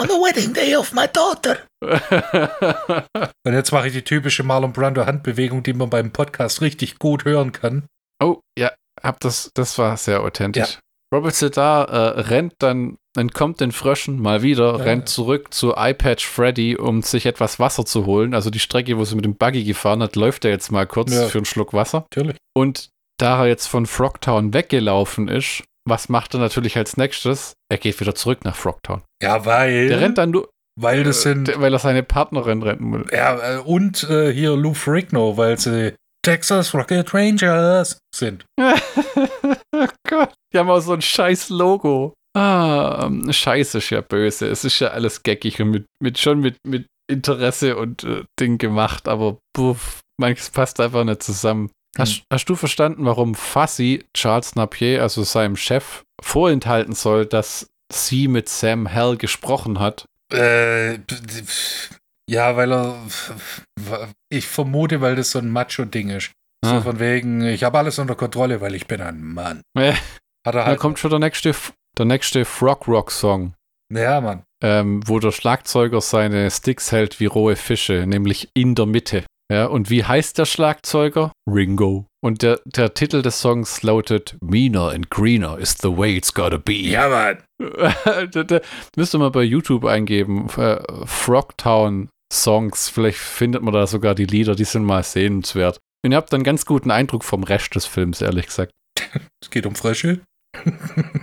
on the wedding day of my daughter. Und jetzt mache ich die typische Marlon Brando Handbewegung, die man beim Podcast richtig gut hören kann. Oh, ja, hab das, das war sehr authentisch. Ja. Robert Sedar äh, rennt dann, entkommt den Fröschen mal wieder, ja. rennt zurück zu iPatch Freddy, um sich etwas Wasser zu holen. Also die Strecke, wo sie mit dem Buggy gefahren hat, läuft er jetzt mal kurz ja. für einen Schluck Wasser. Natürlich. Und da er jetzt von Frogtown weggelaufen ist, was macht er natürlich als nächstes? Er geht wieder zurück nach Frogtown. Ja, weil. Der rennt dann nur. Weil das sind. Äh, weil er seine Partnerin rennen will. Ja, äh, und äh, hier Lou Ferrigno, weil sie Texas Rocket Rangers sind. oh Gott. Die haben auch so ein scheiß Logo. Ah, ähm, Scheiße ist ja böse. Es ist ja alles geckig und mit, mit schon mit, mit Interesse und äh, Ding gemacht, aber puff, manches passt einfach nicht zusammen. Hast, hm. hast du verstanden, warum Fuzzy Charles Napier, also seinem Chef, vorenthalten soll, dass sie mit Sam Hell gesprochen hat? Äh, ja, weil er, ich vermute, weil das so ein Macho-Ding ist. So ah. von wegen, ich habe alles unter Kontrolle, weil ich bin ein Mann. Hat er halt. Da kommt schon der nächste, der nächste Frog Rock Song. Ja, Mann. Ähm, wo der Schlagzeuger seine Sticks hält wie rohe Fische, nämlich in der Mitte. Ja, und wie heißt der Schlagzeuger? Ringo. Und der, der Titel des Songs lautet Meaner and greener is the way it's gotta be. Ja, Mann. da, da, müsst ihr mal bei YouTube eingeben. Äh, Frogtown Songs. Vielleicht findet man da sogar die Lieder, die sind mal sehenswert. Und ihr habt einen ganz guten Eindruck vom Rest des Films, ehrlich gesagt. Es geht um Frösche.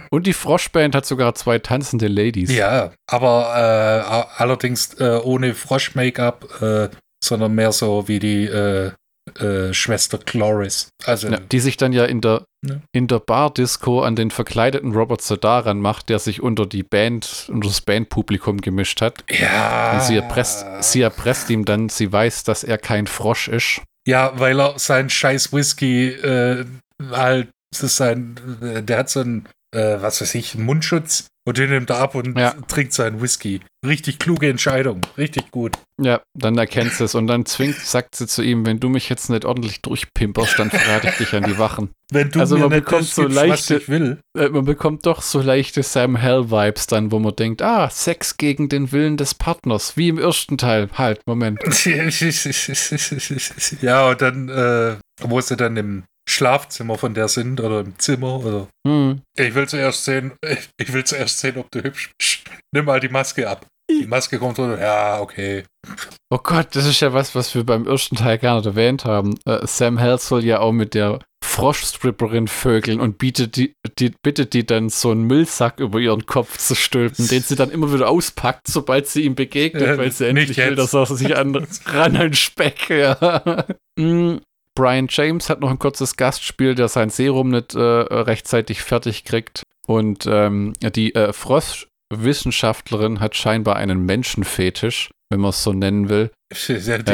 Und die Froschband hat sogar zwei tanzende Ladies. Ja, aber äh, allerdings äh, ohne Frosch-Make-up, äh, sondern mehr so wie die äh, äh, Schwester Cloris. Also, Ja, die sich dann ja in der, in der Bar-Disco an den verkleideten Robert Zadar macht, der sich unter die Band, unter das Bandpublikum gemischt hat. ja. Und sie erpresst, sie erpresst ihm dann, sie weiß, dass er kein Frosch ist. Ja, weil er seinen scheiß Whisky äh, halt, das ist sein, äh, der hat so einen, äh, was weiß ich, einen Mundschutz und den nimmt er ab und Ja. trinkt seinen Whisky. Richtig kluge Entscheidung, richtig gut. Ja, dann erkennt sie es und dann zwingt, sagt sie zu ihm, wenn du mich jetzt nicht ordentlich durchpimperst, dann verrate ich dich an die Wachen. Wenn du Also mir man nicht bekommt so gibst, was leichte- ich will. Äh, Man bekommt doch so leichte Sam Hell-Vibes dann, wo man denkt, ah, Sex gegen den Willen des Partners, wie im ersten Teil. Halt, Moment. ja, und dann, äh, wo sie dann im Schlafzimmer von der sind oder im Zimmer oder. Hm. Ich will zuerst sehen, ich will zuerst sehen, ob du hübsch bist. Nimm mal die Maske ab. Die Maske kommt runter. Ja, okay. Oh Gott, das ist ja was, was wir beim ersten Teil gar nicht erwähnt haben. Äh, Sam Hell soll ja auch mit der Froschstripperin vögeln und bietet die, die, bittet die dann so einen Müllsack über ihren Kopf zu stülpen, den sie dann immer wieder auspackt, sobald sie ihm begegnet, Äh, weil sie endlich will, jetzt. dass er sich an, ran an Speck, ja. Mm, Brian James hat noch ein kurzes Gastspiel, der sein Serum nicht äh, rechtzeitig fertig kriegt. Und ähm, die äh, Froschwissenschaftlerin hat scheinbar einen Menschenfetisch, wenn man es so nennen will.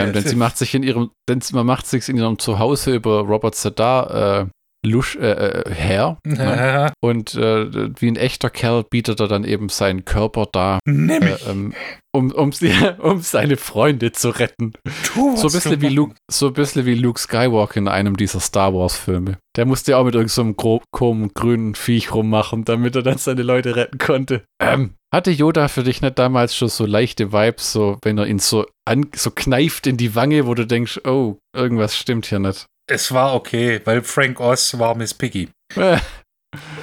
Ähm, denn sie macht sich in ihrem, denn sie- man macht sich in ihrem Zuhause über Robert Zadar äh, lusch, äh, äh, her. Ne? Und äh, wie ein echter Kerl bietet er dann eben seinen Körper Nimm äh, ähm, um, um, sie, um seine Freunde zu retten. Tu, So ein, bisschen wie Luke, so ein bisschen wie Luke Skywalker in einem dieser Star Wars-Filme. Der musste ja auch mit irgendeinem so komischen grünen Viech rummachen, damit er dann seine Leute retten konnte. Ähm, hatte Yoda für dich nicht damals schon so leichte Vibes, so wenn er ihn so, an, so kneift in die Wange, wo du denkst, oh, irgendwas stimmt hier nicht. Es war okay, weil Frank Oz war Miss Piggy. Äh,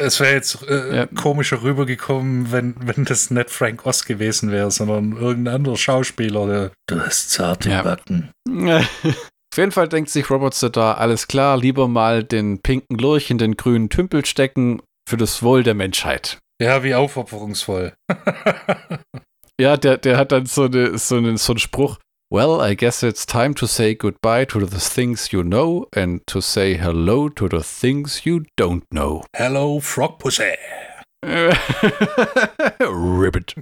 Es wäre jetzt äh, Ja. komischer rübergekommen, wenn, wenn das nicht Frank Oz gewesen wäre, sondern irgendein anderer Schauspieler. Der, du hast zarte Ja. Backen. Auf jeden Fall denkt sich Robert Zadar, alles klar, lieber mal den pinken Lurch in den grünen Tümpel stecken für das Wohl der Menschheit. Ja, wie aufopferungsvoll. Ja, der, der hat dann so, eine, so, einen, so einen Spruch. Well, I guess it's time to say goodbye to the things you know and to say hello to the things you don't know. Hello, Frog Pussy. Ribbit.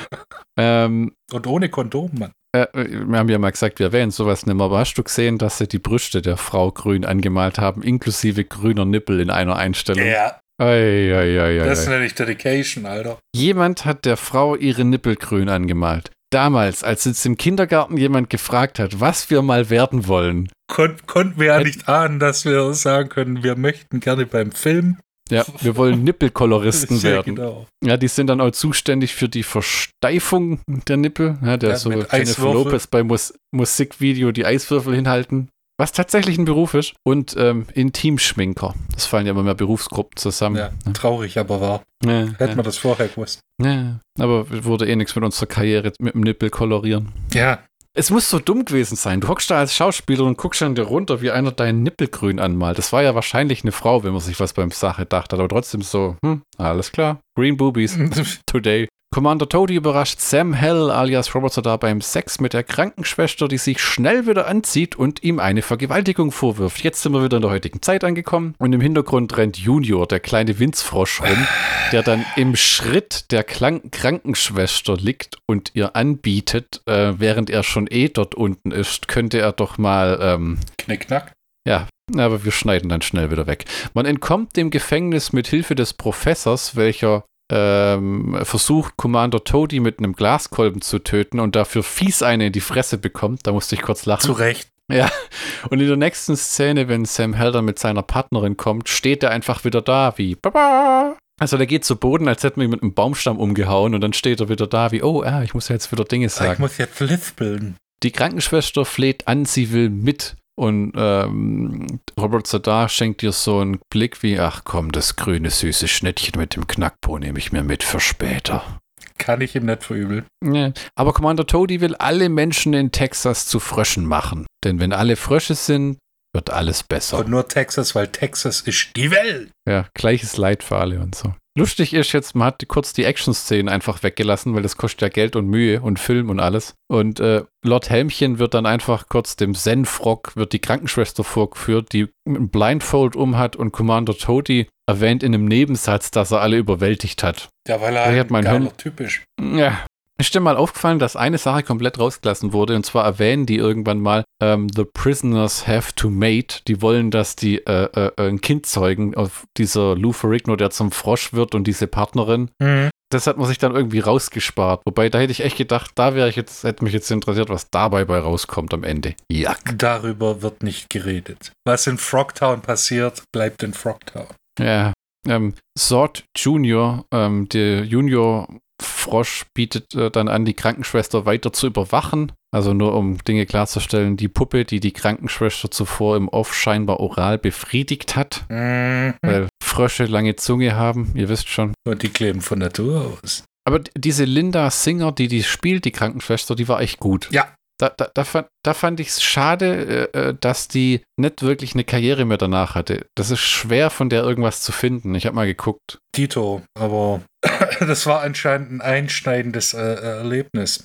ähm, Und ohne Kondom, Mann. äh, wir haben ja mal gesagt, wir erwähnen sowas nicht mehr, aber hast du gesehen, dass sie die Brüste der Frau grün angemalt haben, inklusive grüner Nippel in einer Einstellung? Ja, Ei, ei, ei, ei, das nenne ich Dedication, Alter. Jemand hat der Frau ihre Nippel grün angemalt. Damals, als jetzt im Kindergarten jemand gefragt hat, was wir mal werden wollen. Kon konnten wir ja nicht ahnen, dass wir sagen können, wir möchten gerne beim Film. Ja, wir wollen Nippelkoloristen werden. genau. Ja, die sind dann auch zuständig für die Versteifung der Nippel. Ja, der Ja, so Jennifer Eiswürfel. Lopez bei Mus Musikvideo die Eiswürfel hinhalten. Was tatsächlich ein Beruf ist. Und ähm, Intimschminker. Das fallen ja immer mehr Berufsgruppen zusammen. Ja, traurig, aber wahr. Ja, Hätten ja, wir das vorher gewusst. ja. Aber wurde eh nichts mit unserer Karriere mit dem Nippel kolorieren. Ja, Es muss so dumm gewesen sein. Du hockst da als Schauspieler und guckst dann dir runter, wie einer deinen Nippelgrün anmalt. Das war ja wahrscheinlich eine Frau, wenn man sich was beim Sache dachte. Aber trotzdem so, hm, alles klar. Green Boobies. Today. Commander Toady überrascht Sam Hell alias Robert Zadar beim Sex mit der Krankenschwester, die sich schnell wieder anzieht und ihm eine Vergewaltigung vorwirft. Jetzt sind wir wieder in der heutigen Zeit angekommen und im Hintergrund rennt Junior, der kleine Winzfrosch, rum, der dann im Schritt der Klang Krankenschwester liegt und ihr anbietet, äh, während er schon eh dort unten ist, könnte er doch mal ähm, Knickknack. ja, aber wir schneiden dann schnell wieder weg. Man entkommt dem Gefängnis mit Hilfe des Professors, welcher ähm, versucht, Commander Toady mit einem Glaskolben zu töten und dafür fies eine in die Fresse bekommt. Da musste ich kurz lachen. Zu Recht. Und in der nächsten Szene, wenn Sam Helder mit seiner Partnerin kommt, steht er einfach wieder da wie Baba. Also der geht zu Boden, als hätten wir ihn mit einem Baumstamm umgehauen und dann steht er wieder da wie, oh, ah, ich muss ja jetzt wieder Dinge Ich sagen. muss jetzt lispeln. Die Krankenschwester fleht an, sie will mit. Und ähm, Robert Zadar schenkt ihr so einen Blick wie, ach komm, das grüne süße Schnittchen mit dem Knackpo nehme ich mir mit für später. Kann ich ihm nicht verübeln. Ja. Aber Commander Toady will alle Menschen in Texas zu Fröschen machen. Denn wenn alle Frösche sind, wird alles besser. Und nur Texas, weil Texas ist die Welt. Ja, gleiches Leid für alle und so. Lustig ist jetzt, man hat kurz die Action-Szenen einfach weggelassen, weil das kostet ja Geld und Mühe und Film und alles. Und äh, Lord Helmchen wird dann einfach kurz dem Zen-Frog, wird die Krankenschwester vorgeführt, die ein Blindfold umhat und Commander Toady erwähnt in einem Nebensatz, dass er alle überwältigt hat. Ja, weil er hat mein Hirn- Typ ist. Ja. Ist dir mal aufgefallen, dass eine Sache komplett rausgelassen wurde, und zwar erwähnen die irgendwann mal, ähm, The prisoners have to mate. Die wollen, dass die äh, äh, ein Kind zeugen auf dieser Lou Ferrigno, der zum Frosch wird und diese Partnerin. Mhm. Das hat man sich dann irgendwie rausgespart. Wobei, da hätte ich echt gedacht, da wäre ich jetzt, hätte mich jetzt interessiert, was dabei bei rauskommt am Ende. Ja. Darüber wird nicht geredet. Was in Frogtown passiert, bleibt in Frogtown. Ja. Ähm, Sword Junior, ähm, der Junior Frosch bietet äh, dann an, die Krankenschwester weiter zu überwachen. Also nur um Dinge klarzustellen, die Puppe, die die Krankenschwester zuvor im Off scheinbar oral befriedigt hat, Mhm. weil Frösche lange Zunge haben, ihr wisst schon. Und die kleben von Natur aus. Aber diese Linda Singer, die die spielt, die Krankenschwester, die war echt gut. Ja. Da, da, da, fand, da fand ich es schade, äh, äh, dass die nicht wirklich eine Karriere mehr danach hatte. Das ist schwer, von der irgendwas zu finden. Ich habe mal geguckt. Dito, aber das war anscheinend ein einschneidendes äh, Erlebnis.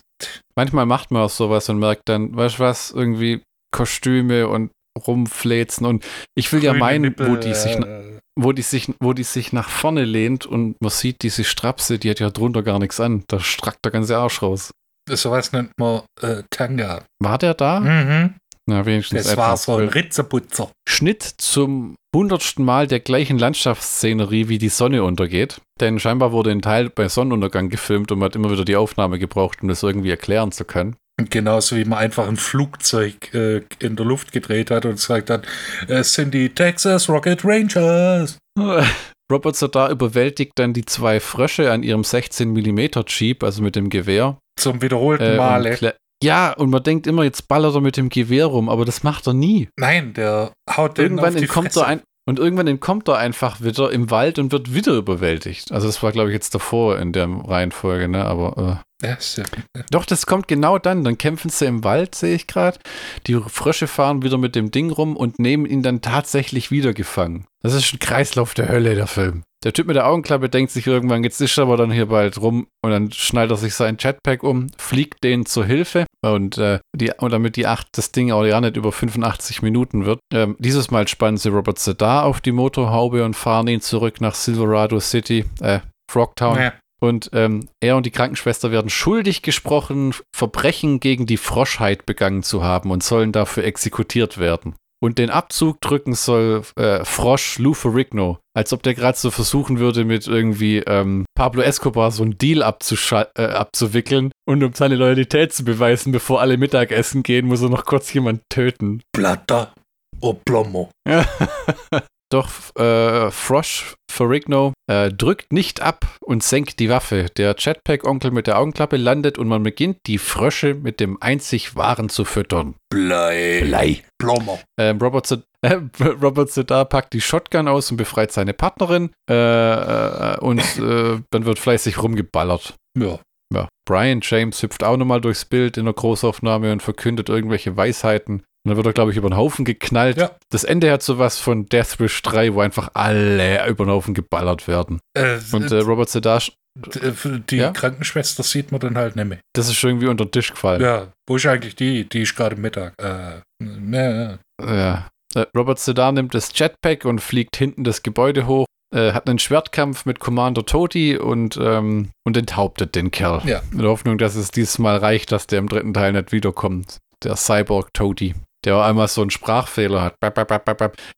Manchmal macht man auch sowas und merkt dann, weißt du was, irgendwie Kostüme und rumfläzen und ich will ja Grüne meinen, Nippel, wo die sich äh, wo die sich wo die sich nach vorne lehnt und man sieht diese Strapse, die hat ja drunter gar nichts an. Da strackt der ganze Arsch raus. sowas nennt man äh, Tanga. War der da? Mhm. Na, wenigstens Das war so ein Ritzeputzer. Schnitt zum hundertsten Mal der gleichen Landschaftsszenerie, wie die Sonne untergeht. Denn scheinbar wurde ein Teil bei Sonnenuntergang gefilmt und man hat immer wieder die Aufnahme gebraucht, um das irgendwie erklären zu können. Und genauso wie man einfach ein Flugzeug äh, in der Luft gedreht hat und gesagt hat, es sind die Texas Rocket Rangers. Robert Sadar überwältigt dann die zwei Frösche an ihrem 16 mm Jeep, also mit dem Gewehr. Zum wiederholten Äh, Male. Ja, und man denkt immer, jetzt ballert er mit dem Gewehr rum, aber das macht er nie. Nein, der haut Irgendwann auf entkommt Fresse. er ein, und irgendwann entkommt er einfach wieder im Wald und wird wieder überwältigt. Also das war, glaube ich, jetzt davor in der Reihenfolge, ne? Aber äh, Ja, ist ja- Doch, das kommt genau dann. Dann kämpfen sie im Wald, sehe ich gerade. Die Frösche fahren wieder mit dem Ding rum und nehmen ihn dann tatsächlich wieder gefangen. Das ist ein Kreislauf der Hölle, der Film. Der Typ mit der Augenklappe denkt sich irgendwann, jetzt ist er aber dann hier bald rum und dann schnallt er sich sein Jetpack um, fliegt denen zur Hilfe und, äh, die, und damit die acht, das Ding auch ja nicht über 85 Minuten wird. Ähm, dieses Mal spannen sie Robert Sedar auf die Motorhaube und fahren ihn zurück nach Silverado City, äh, Frogtown. Ja. Und ähm, er und die Krankenschwester werden schuldig gesprochen, Verbrechen gegen die Froschheit begangen zu haben und sollen dafür exekutiert werden. Und den Abzug drücken soll äh, Frosch Lou Ferrigno, als ob der gerade so versuchen würde, mit irgendwie ähm, Pablo Escobar so einen Deal äh, abzuwickeln. Und um seine Loyalität zu beweisen, bevor alle Mittagessen gehen, muss er noch kurz jemand töten. Plata o plomo. Doch äh, Frosch Ferrigno äh, drückt nicht ab und senkt die Waffe. Der Jetpack-Onkel mit der Augenklappe landet und man beginnt, die Frösche mit dem einzig Wahren zu füttern. Blei. Blei. Plomo. Ähm, Robert, Zed äh, Robert Zedar packt die Shotgun aus und befreit seine Partnerin. Äh, äh, und äh, dann wird fleißig rumgeballert. Ja. Ja. Brian James hüpft auch nochmal durchs Bild in der Großaufnahme und verkündet irgendwelche Weisheiten. Und dann wird er, glaube ich, über den Haufen geknallt. Ja. Das Ende hat sowas von Death Wish 3, wo einfach alle über den Haufen geballert werden. Äh, Und äh, Robert d- für die Ja? Krankenschwester sieht man dann halt nicht mehr. das ist irgendwie unter den Tisch gefallen. Ja, wo ist eigentlich die? Die ist gerade Mittag. Äh, ne, Ja. Äh, Robert Sedar nimmt das Jetpack und fliegt hinten das Gebäude hoch, äh, hat einen Schwertkampf mit Commander Toti und, ähm, und enthauptet den Kerl. Ja. In der Hoffnung, dass es dieses Mal reicht, dass der im dritten Teil nicht wiederkommt. Der Cyborg Toti. Der auch einmal so einen Sprachfehler hat. Ich meine,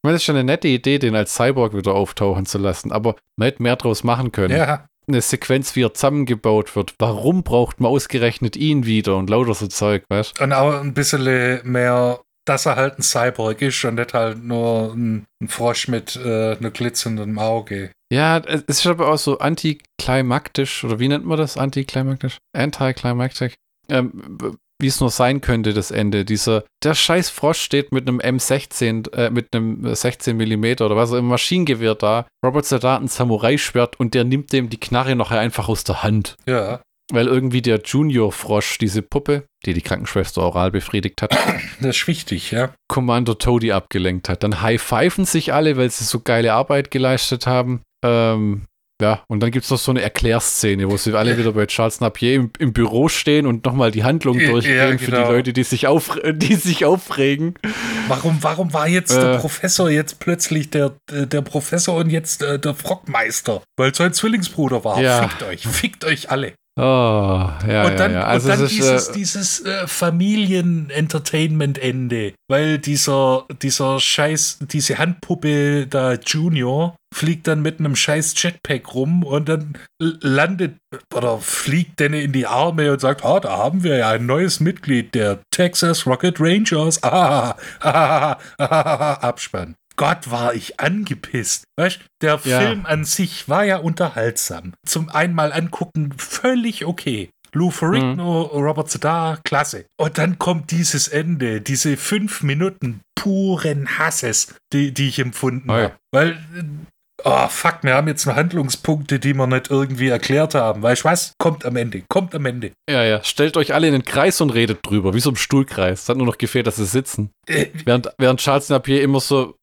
das ist schon eine nette Idee, den als Cyborg wieder auftauchen zu lassen, aber man hätte mehr draus machen können. ja, Eine Sequenz, wie er zusammengebaut wird. Warum braucht man ausgerechnet ihn wieder und lauter so Zeug, weißt und auch ein bisschen mehr, dass er halt ein Cyborg ist und nicht halt nur ein, ein Frosch mit äh, einem glitzernden Auge. Ja, es ist aber auch so antiklimaktisch, oder wie nennt man das? Antiklimaktisch? Antiklimaktisch? Ähm, wie es nur sein könnte, das Ende. Dieser, der scheiß Frosch steht mit einem M16, äh, mit einem 16 mm oder was, im Maschinengewehr da. Robert Sadat ein Samurai-Schwert und der nimmt dem die Knarre noch einfach aus der Hand. Ja, weil irgendwie der Junior-Frosch, diese Puppe, die die Krankenschwester oral befriedigt hat, Das ist wichtig, ja. Commander Toady abgelenkt hat. Dann high-pfeifen sich alle, weil sie so geile Arbeit geleistet haben. Ähm, ja, und dann gibt es noch so eine Erklärszene, wo sie alle wieder bei Charles Napier im, im Büro stehen und nochmal die Handlung Ja, durchgehen für die genau. Leute, die sich, auf, die sich aufregen. Warum, warum war jetzt der Äh. Professor jetzt plötzlich der, der Professor und jetzt äh, der Frockmeister? Weil sein Zwillingsbruder war. Ja. Fickt euch, fickt euch alle. Oh, ja, und dann, ja, ja. Also und dann es ist, dieses, äh, dieses äh, Familien-Entertainment-Ende, weil dieser, dieser Scheiß, diese Handpuppe da Junior fliegt dann mit einem scheiß Jetpack rum und dann landet oder fliegt denn in die Arme und sagt, ah, da haben wir ja ein neues Mitglied der Texas Rocket Rangers. Ah, ah, ah, ah, Abspann. Gott, war ich angepisst. Weißt der Ja. Film an sich war ja unterhaltsam. Zum einmal angucken völlig okay. Lou Ferrigno, Robert Zedar, klasse. Und dann kommt dieses Ende, diese fünf Minuten puren Hasses, die, die ich empfunden Oh ja. habe. Weil, äh, oh fuck, wir haben jetzt noch Handlungspunkte, die wir nicht irgendwie erklärt haben. Weißt du was? Kommt am Ende, kommt am Ende. ja, ja. Stellt euch alle in den Kreis und redet drüber, wie so im Stuhlkreis. Es hat nur noch gefehlt, dass sie sitzen. Äh, Während, während Charles Napier immer so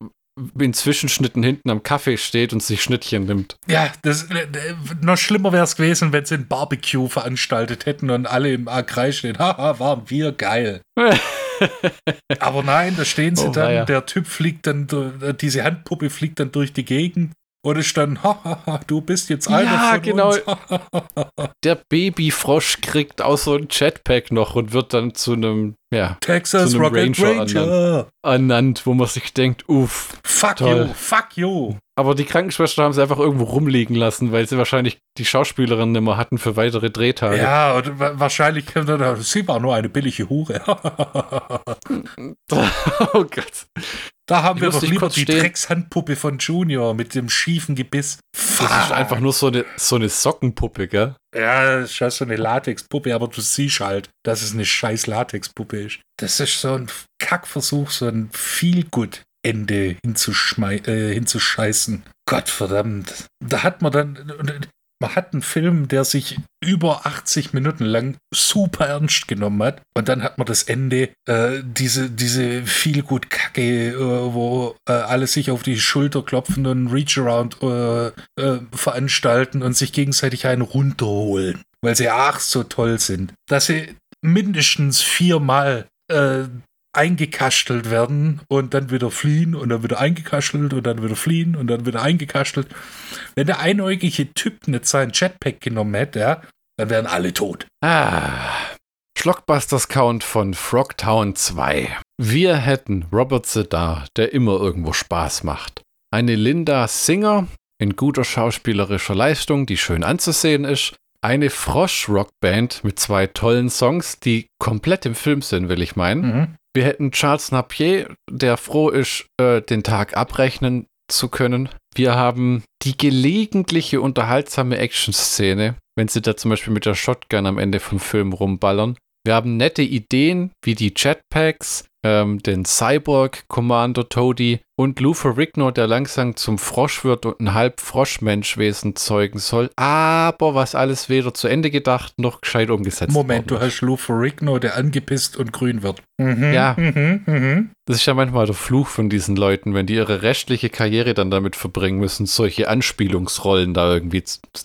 in Zwischenschnitten hinten am Kaffee steht und sich Schnittchen nimmt. Ja, das, äh, noch schlimmer wäre es gewesen, wenn sie ein Barbecue veranstaltet hätten und alle im Kreis stehen. Haha, waren wir geil. Aber nein, da stehen sie Oh, dann, weia. der Typ fliegt dann, durch- diese Handpuppe fliegt dann durch die Gegend und es stand, hahaha, du bist jetzt einer Ja, von genau. uns. Der Babyfrosch kriegt auch so ein Jetpack noch und wird dann zu einem, ja, Texas Zu einem Rocket Ranger Ranger. ernannt, wo man sich denkt, uff. Fuck Toll. you, fuck you. Aber die Krankenschwester haben sie einfach irgendwo rumliegen lassen, weil sie wahrscheinlich die Schauspielerin nicht mehr hatten für weitere Drehtage. Ja, und wa- wahrscheinlich, sie war nur eine billige Hure. oh Gott. Da haben Ich wir doch lieber die stehen. Dreckshandpuppe von Junior mit dem schiefen Gebiss. Das ist einfach nur so eine, so eine Sockenpuppe, gell? Ja, das ist ja so eine Latexpuppe, aber du siehst halt, dass es eine scheiß Latexpuppe ist. Das ist so ein Kackversuch, so ein Feel-Good-Ende hinzuschmei äh, hinzuscheißen. Gott verdammt. Da hat man dann. Man hat einen Film, der sich über 80 Minuten lang super ernst genommen hat. Und dann hat man das Ende, äh, diese, diese viel gut Kacke, äh, wo äh, alle sich auf die Schulter klopfen und Reach-Around äh, äh, veranstalten und sich gegenseitig einen runterholen, weil sie ach so toll sind. Dass sie mindestens viermal äh, eingekastelt werden und dann wieder fliehen und dann wieder eingekastelt und dann wieder fliehen und dann wieder eingekastelt. Wenn der einäugige Typ nicht sein Jetpack genommen hätte, ja, dann wären alle tot. Ah. Schlockbusters Count von Frogtown 2. Wir hätten Robert Zedar, der immer irgendwo Spaß macht. Eine Linda Singer in guter schauspielerischer Leistung, die schön anzusehen ist. Eine Frosch-Rockband mit zwei tollen Songs, die komplett im Film sind, will ich meinen. Mhm. Wir hätten Charles Napier, der froh ist, äh, den Tag abrechnen zu können. Wir haben die gelegentliche unterhaltsame Action-Szene, wenn sie da zum Beispiel mit der Shotgun am Ende vom Film rumballern. Wir haben nette Ideen wie die Jetpacks, ähm, den Cyborg Commander Toady und Lou Ferrigno, der langsam zum Frosch wird und ein halb Froschmenschwesen zeugen soll. Aber was alles weder zu Ende gedacht noch gescheit umgesetzt Moment, worden du hast Lou Ferrigno, der angepisst und grün wird. Mhm, Ja. Mhm, mhm. Das ist ja manchmal der Fluch von diesen Leuten, wenn die ihre restliche Karriere dann damit verbringen müssen, solche Anspielungsrollen da irgendwie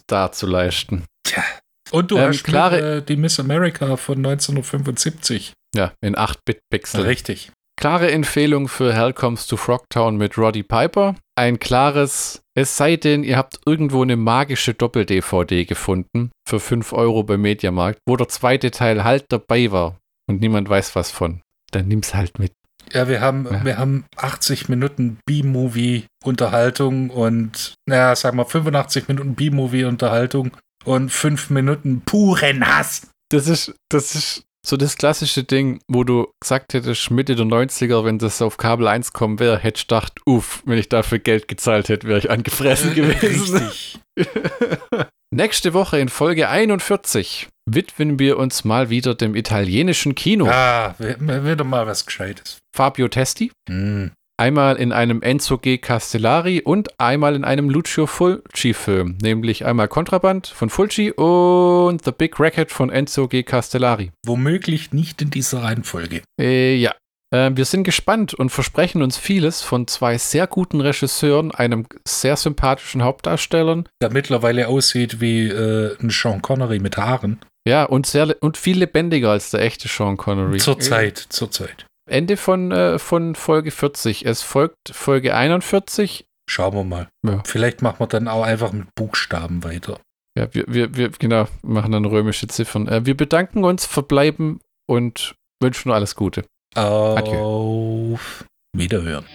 darzuleisten. Tja. Und du Ähm, hast klare- äh, die Miss America von 1975. Ja, in 8-Bit-Pixel. Richtig. Klare Empfehlung für Hell Comes to Frogtown mit Roddy Piper. Ein klares, es sei denn, ihr habt irgendwo eine magische Doppel-DVD gefunden für 5 Euro beim Mediamarkt, wo der zweite Teil halt dabei war und niemand weiß was von. Dann nimm's halt mit. Ja, wir haben, Ja. wir haben 80 Minuten B-Movie-Unterhaltung und, naja, sag mal 85 Minuten B-Movie-Unterhaltung und 5 Minuten puren Hass. Das ist, das ist so das klassische Ding, wo du gesagt hättest, Mitte der 90er, wenn das auf Kabel 1 kommen wäre, hätte ich gedacht, uff, wenn ich dafür Geld gezahlt hätte, wäre ich angefressen gewesen. Richtig. Nächste Woche in Folge 41 widmen wir uns mal wieder dem italienischen Kino. Ah, wieder mal was Gescheites. Fabio Testi, Hm. Einmal in einem Enzo G. Castellari und einmal in einem Lucio Fulci-Film, nämlich einmal Kontraband von Fulci und The Big Racket von Enzo G. Castellari. Womöglich nicht in dieser Reihenfolge. Äh, ja. Äh, wir sind gespannt und versprechen uns vieles von zwei sehr guten Regisseuren, einem sehr sympathischen Hauptdarstellern. Der mittlerweile aussieht wie äh, ein Sean Connery mit Haaren. Ja, und, sehr, und viel lebendiger als der echte Sean Connery. Zurzeit, zurzeit. Ende von, äh, von Folge 40. Es folgt Folge 41. Schauen wir mal. Ja. Vielleicht machen wir dann auch einfach mit Buchstaben weiter. Ja, wir, wir, wir genau, machen dann römische Ziffern. Äh, wir bedanken uns, verbleiben und wünschen alles Gute. Auf Wiederhören.